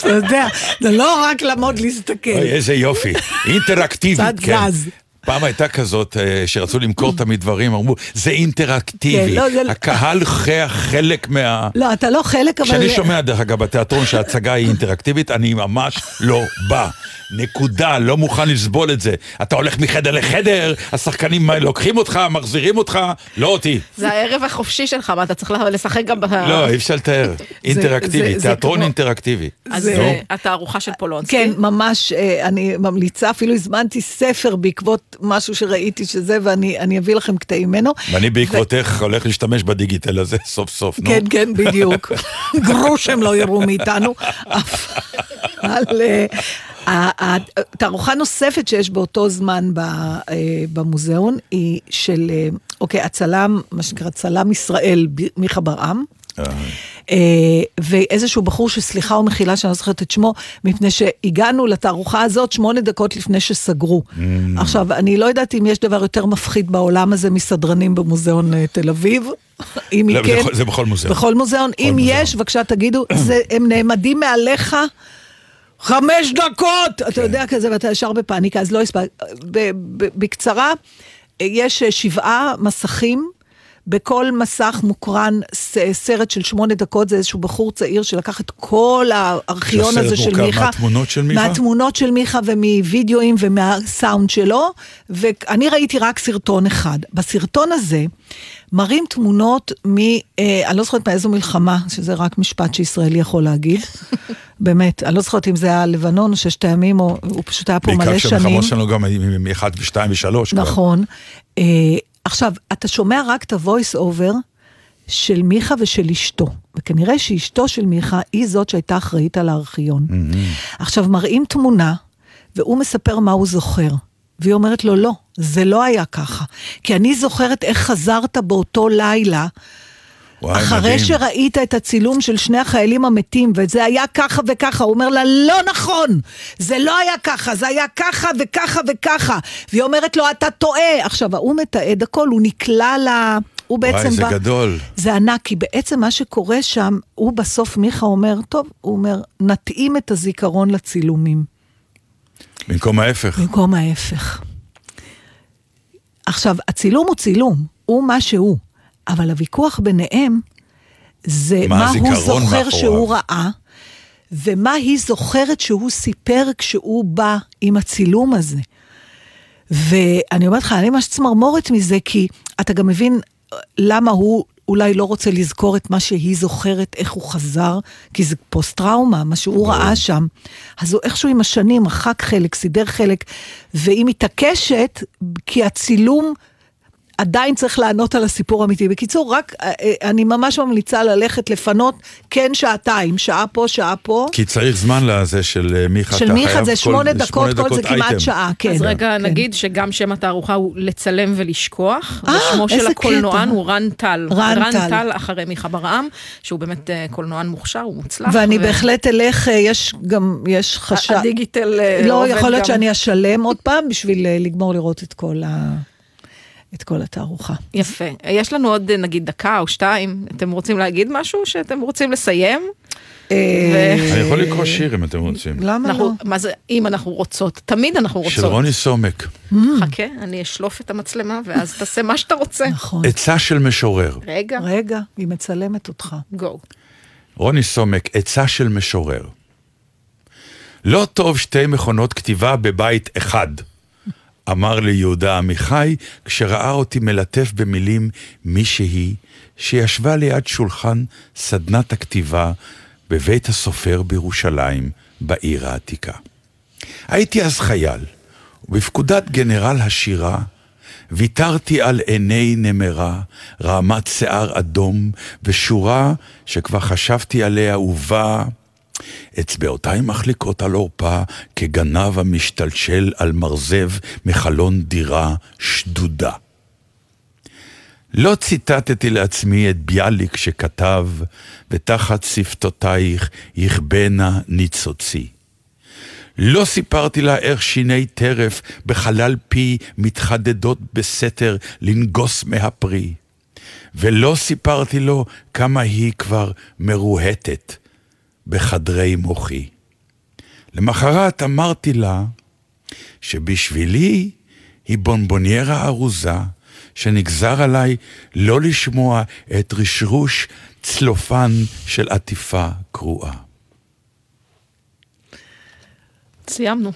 אתה יודע, זה לא רק לעמוד להסתכל. אוי, איזה יופי, אינטראקטיבית, כן. זז. פעם הייתה כזאת אה, שרצו למכור תמיד דברים, אמרו, זה אינטראקטיבי, כן, לא, זה- הקהל חלק מה... לא, אתה לא חלק, אבל... כשאני שומע, דרך אגב, בתיאטרון שההצגה היא אינטראקטיבית, אני ממש לא בא. נקודה, לא מוכן לסבול את זה. אתה הולך מחדר לחדר, השחקנים לוקחים אותך, מחזירים אותך, לא אותי. זה הערב החופשי שלך, מה אתה צריך לשחק גם ב... לא, אי אפשר לתאר. אינטראקטיבי, תיאטרון אינטראקטיבי. אז זה התערוכה של פולונסקי. כן, ממש, אה, אני ממליצה, אפילו הזמנתי ספר בעקבות משהו שראיתי שזה, ואני אני אביא לכם קטעים ממנו. ואני בעקבותך הולך להשתמש בדיגיטל הזה סוף סוף, נו. כן, כן, בדיוק. (laughs) גרוש הם לא יראו מאיתנו. אבל אה, תערוכה נוספת שיש באותו זמן אה, במוזיאון היא של, אה, אוקיי, הצלם, מה שנקרא צלם ישראל, מיכה ברעם. אה, ואיזשהו בחור שסליחה ומחילה שאני לא זוכרת את שמו, מפני שהגענו לתערוכה הזאת שמונה דקות לפני שסגרו. עכשיו, אני לא יודעת אם יש דבר יותר מפחיד בעולם הזה מסדרנים במוזיאון תל אביב. אם לא, כן, זה בכל מוזיאון. בכל מוזיאון. אם. יש, בבקשה תגידו, זה, הם נעמדים מעליך. חמש דקות! אתה יודע כזה, ואתה ישר בפאניקה, אז לא הספק. בקצרה, יש אה, שבעה מסכים. בכל מסך מוקרן סרט של שמונה דקות, זה איזשהו בחור צעיר שלקח את כל הארכיון שהסרט הזה של מיכה. מהתמונות של מיכה? מהתמונות של מיכה ומווידאוים ומהסאונד שלו, ואני ראיתי רק סרטון אחד. בסרטון הזה מראים תמונות מ... אה, אני לא זוכרת מאיזו מלחמה, שזה רק משפט שישראלי יכול להגיד. (laughs) באמת, אני לא זוכרת אם זה היה לבנון או ששת הימים, או הוא פשוט היה פה מלא בעיקר שנים. שהמלחמות שלנו גם עם 1 ו-2 ו-3. נכון. אה, עכשיו, אתה שומע רק את ה-voice over של מיכה ושל אשתו, וכנראה שאשתו של מיכה היא זאת שהייתה אחראית על הארכיון. עכשיו, מראים תמונה, והוא מספר מה הוא זוכר. והיא אומרת לו, לא, זה לא היה ככה. כי אני זוכרת איך חזרת באותו לילה, וואי, אחרי מדהים. שראית את הצילום של שני החיילים המתים, וזה היה ככה וככה, הוא אומר לה, לא נכון, זה לא היה ככה, זה היה ככה וככה וככה. והיא אומרת לו, אתה טועה. עכשיו, ההוא מתעד הכל, הוא נקלע ל... הוא בעצם וואי, זה בא... גדול. זה ענק, כי בעצם מה שקורה שם, הוא בסוף, מיכה אומר, טוב, הוא אומר, נתאים את הזיכרון לצילומים. במקום ההפך. במקום ההפך. עכשיו, הצילום הוא צילום, הוא מה שהוא, אבל הוויכוח ביניהם זה מה מה, הוא זוכר מאחוריו. שהוא ראה, ומה היא זוכרת שהוא סיפר כשהוא בא עם הצילום הזה. ואני אומרת לך, אני ממש צמרמורת מזה, כי אתה גם מבין למה הוא אולי לא רוצה לזכור את מה שהיא זוכרת, איך הוא חזר, כי זה פוסט-טראומה, מה שהוא ראה שם. אז הוא איכשהו עם השנים מחק חלק, סידר חלק, והיא מתעקשת, כי הצילום... עדיין צריך לענות על הסיפור האמיתי. בקיצור, רק אה, אה, אני ממש ממליצה ללכת לפנות כן שעתיים, שעה פה, שעה פה. כי צריך זמן לזה של אה, מיכה, של מיכה זה כל- שמונה דקות, כל זה כמעט אייטם. שעה, כן. אז רגע כן. נגיד שגם שם התערוכה הוא לצלם ולשכוח, אה, ושמו של הקולנוען. הוא רן טל. רן טל. טל אחרי מיכה ברעם, שהוא באמת קולנוען מוכשר, הוא מוצלח. ואני ו- בהחלט אלך, יש גם, יש חשד. הדיגיטל לא, עובד יכול להיות גם. שאני אשלם עוד פעם בשביל לגמור לראות את כל ה... את כל התערוכה. יפה. יש לנו עוד נגיד דקה או שתיים, אתם רוצים להגיד משהו שאתם רוצים לסיים? אה, אני יכול לקרוא שיר אם אתם רוצים. למה לא? אנחנו, מה זה, אם אנחנו רוצות, תמיד אנחנו רוצות. של רוני סומק. חכה, אני אשלוף את המצלמה ואז תעשה מה שאתה רוצה. נכון. עצה של משורר. רגע, רגע, היא מצלמת אותך. גו. רוני סומק, עצה של משורר. לא טוב שתי מכונות כתיבה בבית אחד, אמר לי יהודה עמיחי כשראה אותי מלטף במילים מישהי שישבה ליד שולחן סדנת הכתיבה בבית הסופר בירושלים, בעיר העתיקה. הייתי אז חייל, ובפקודת גנרל השירה ויתרתי על עיני נמרה, רעמת שיער אדום, ושורה שכבר חשבתי עליה ובה, אצבעותיי מחליקות על עורפה, כגנב המשתלשל על מרזב מחלון דירה שדודה. לא ציטטתי לעצמי את ביאליק שכתב, ותחת שפתותייך יכבנה ניצוצי. לא סיפרתי לה איך שיני טרף בחלל פי מתחדדות בסתר לנגוס מהפרי. ולא סיפרתי לו כמה היא כבר מרוהטת בחדרי מוחי. למחרת אמרתי לה שבשבילי היא בונבוניירה ארוזה, שנגזר עליי לא לשמוע את רשרוש צלופן של עטיפה קרועה. סיימנו.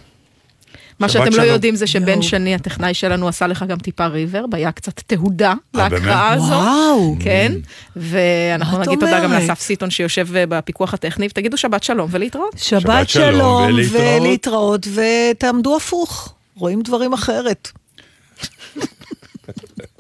מה שאתם לא שלום. לא יודעים זה שבן שני הטכנאי שלנו עשה לך גם טיפה ריברב, היה קצת תהודה להקראה הזו. וואו. כן, ואנחנו נגיד תודה גם לאסף סיטון שיושב אה, בפיקוח הטכני, ותגידו שבת שלום ולהתראות. שבת שלום ולהתראות, ותעמדו הפוך, רואים דברים אחרת. (laughs)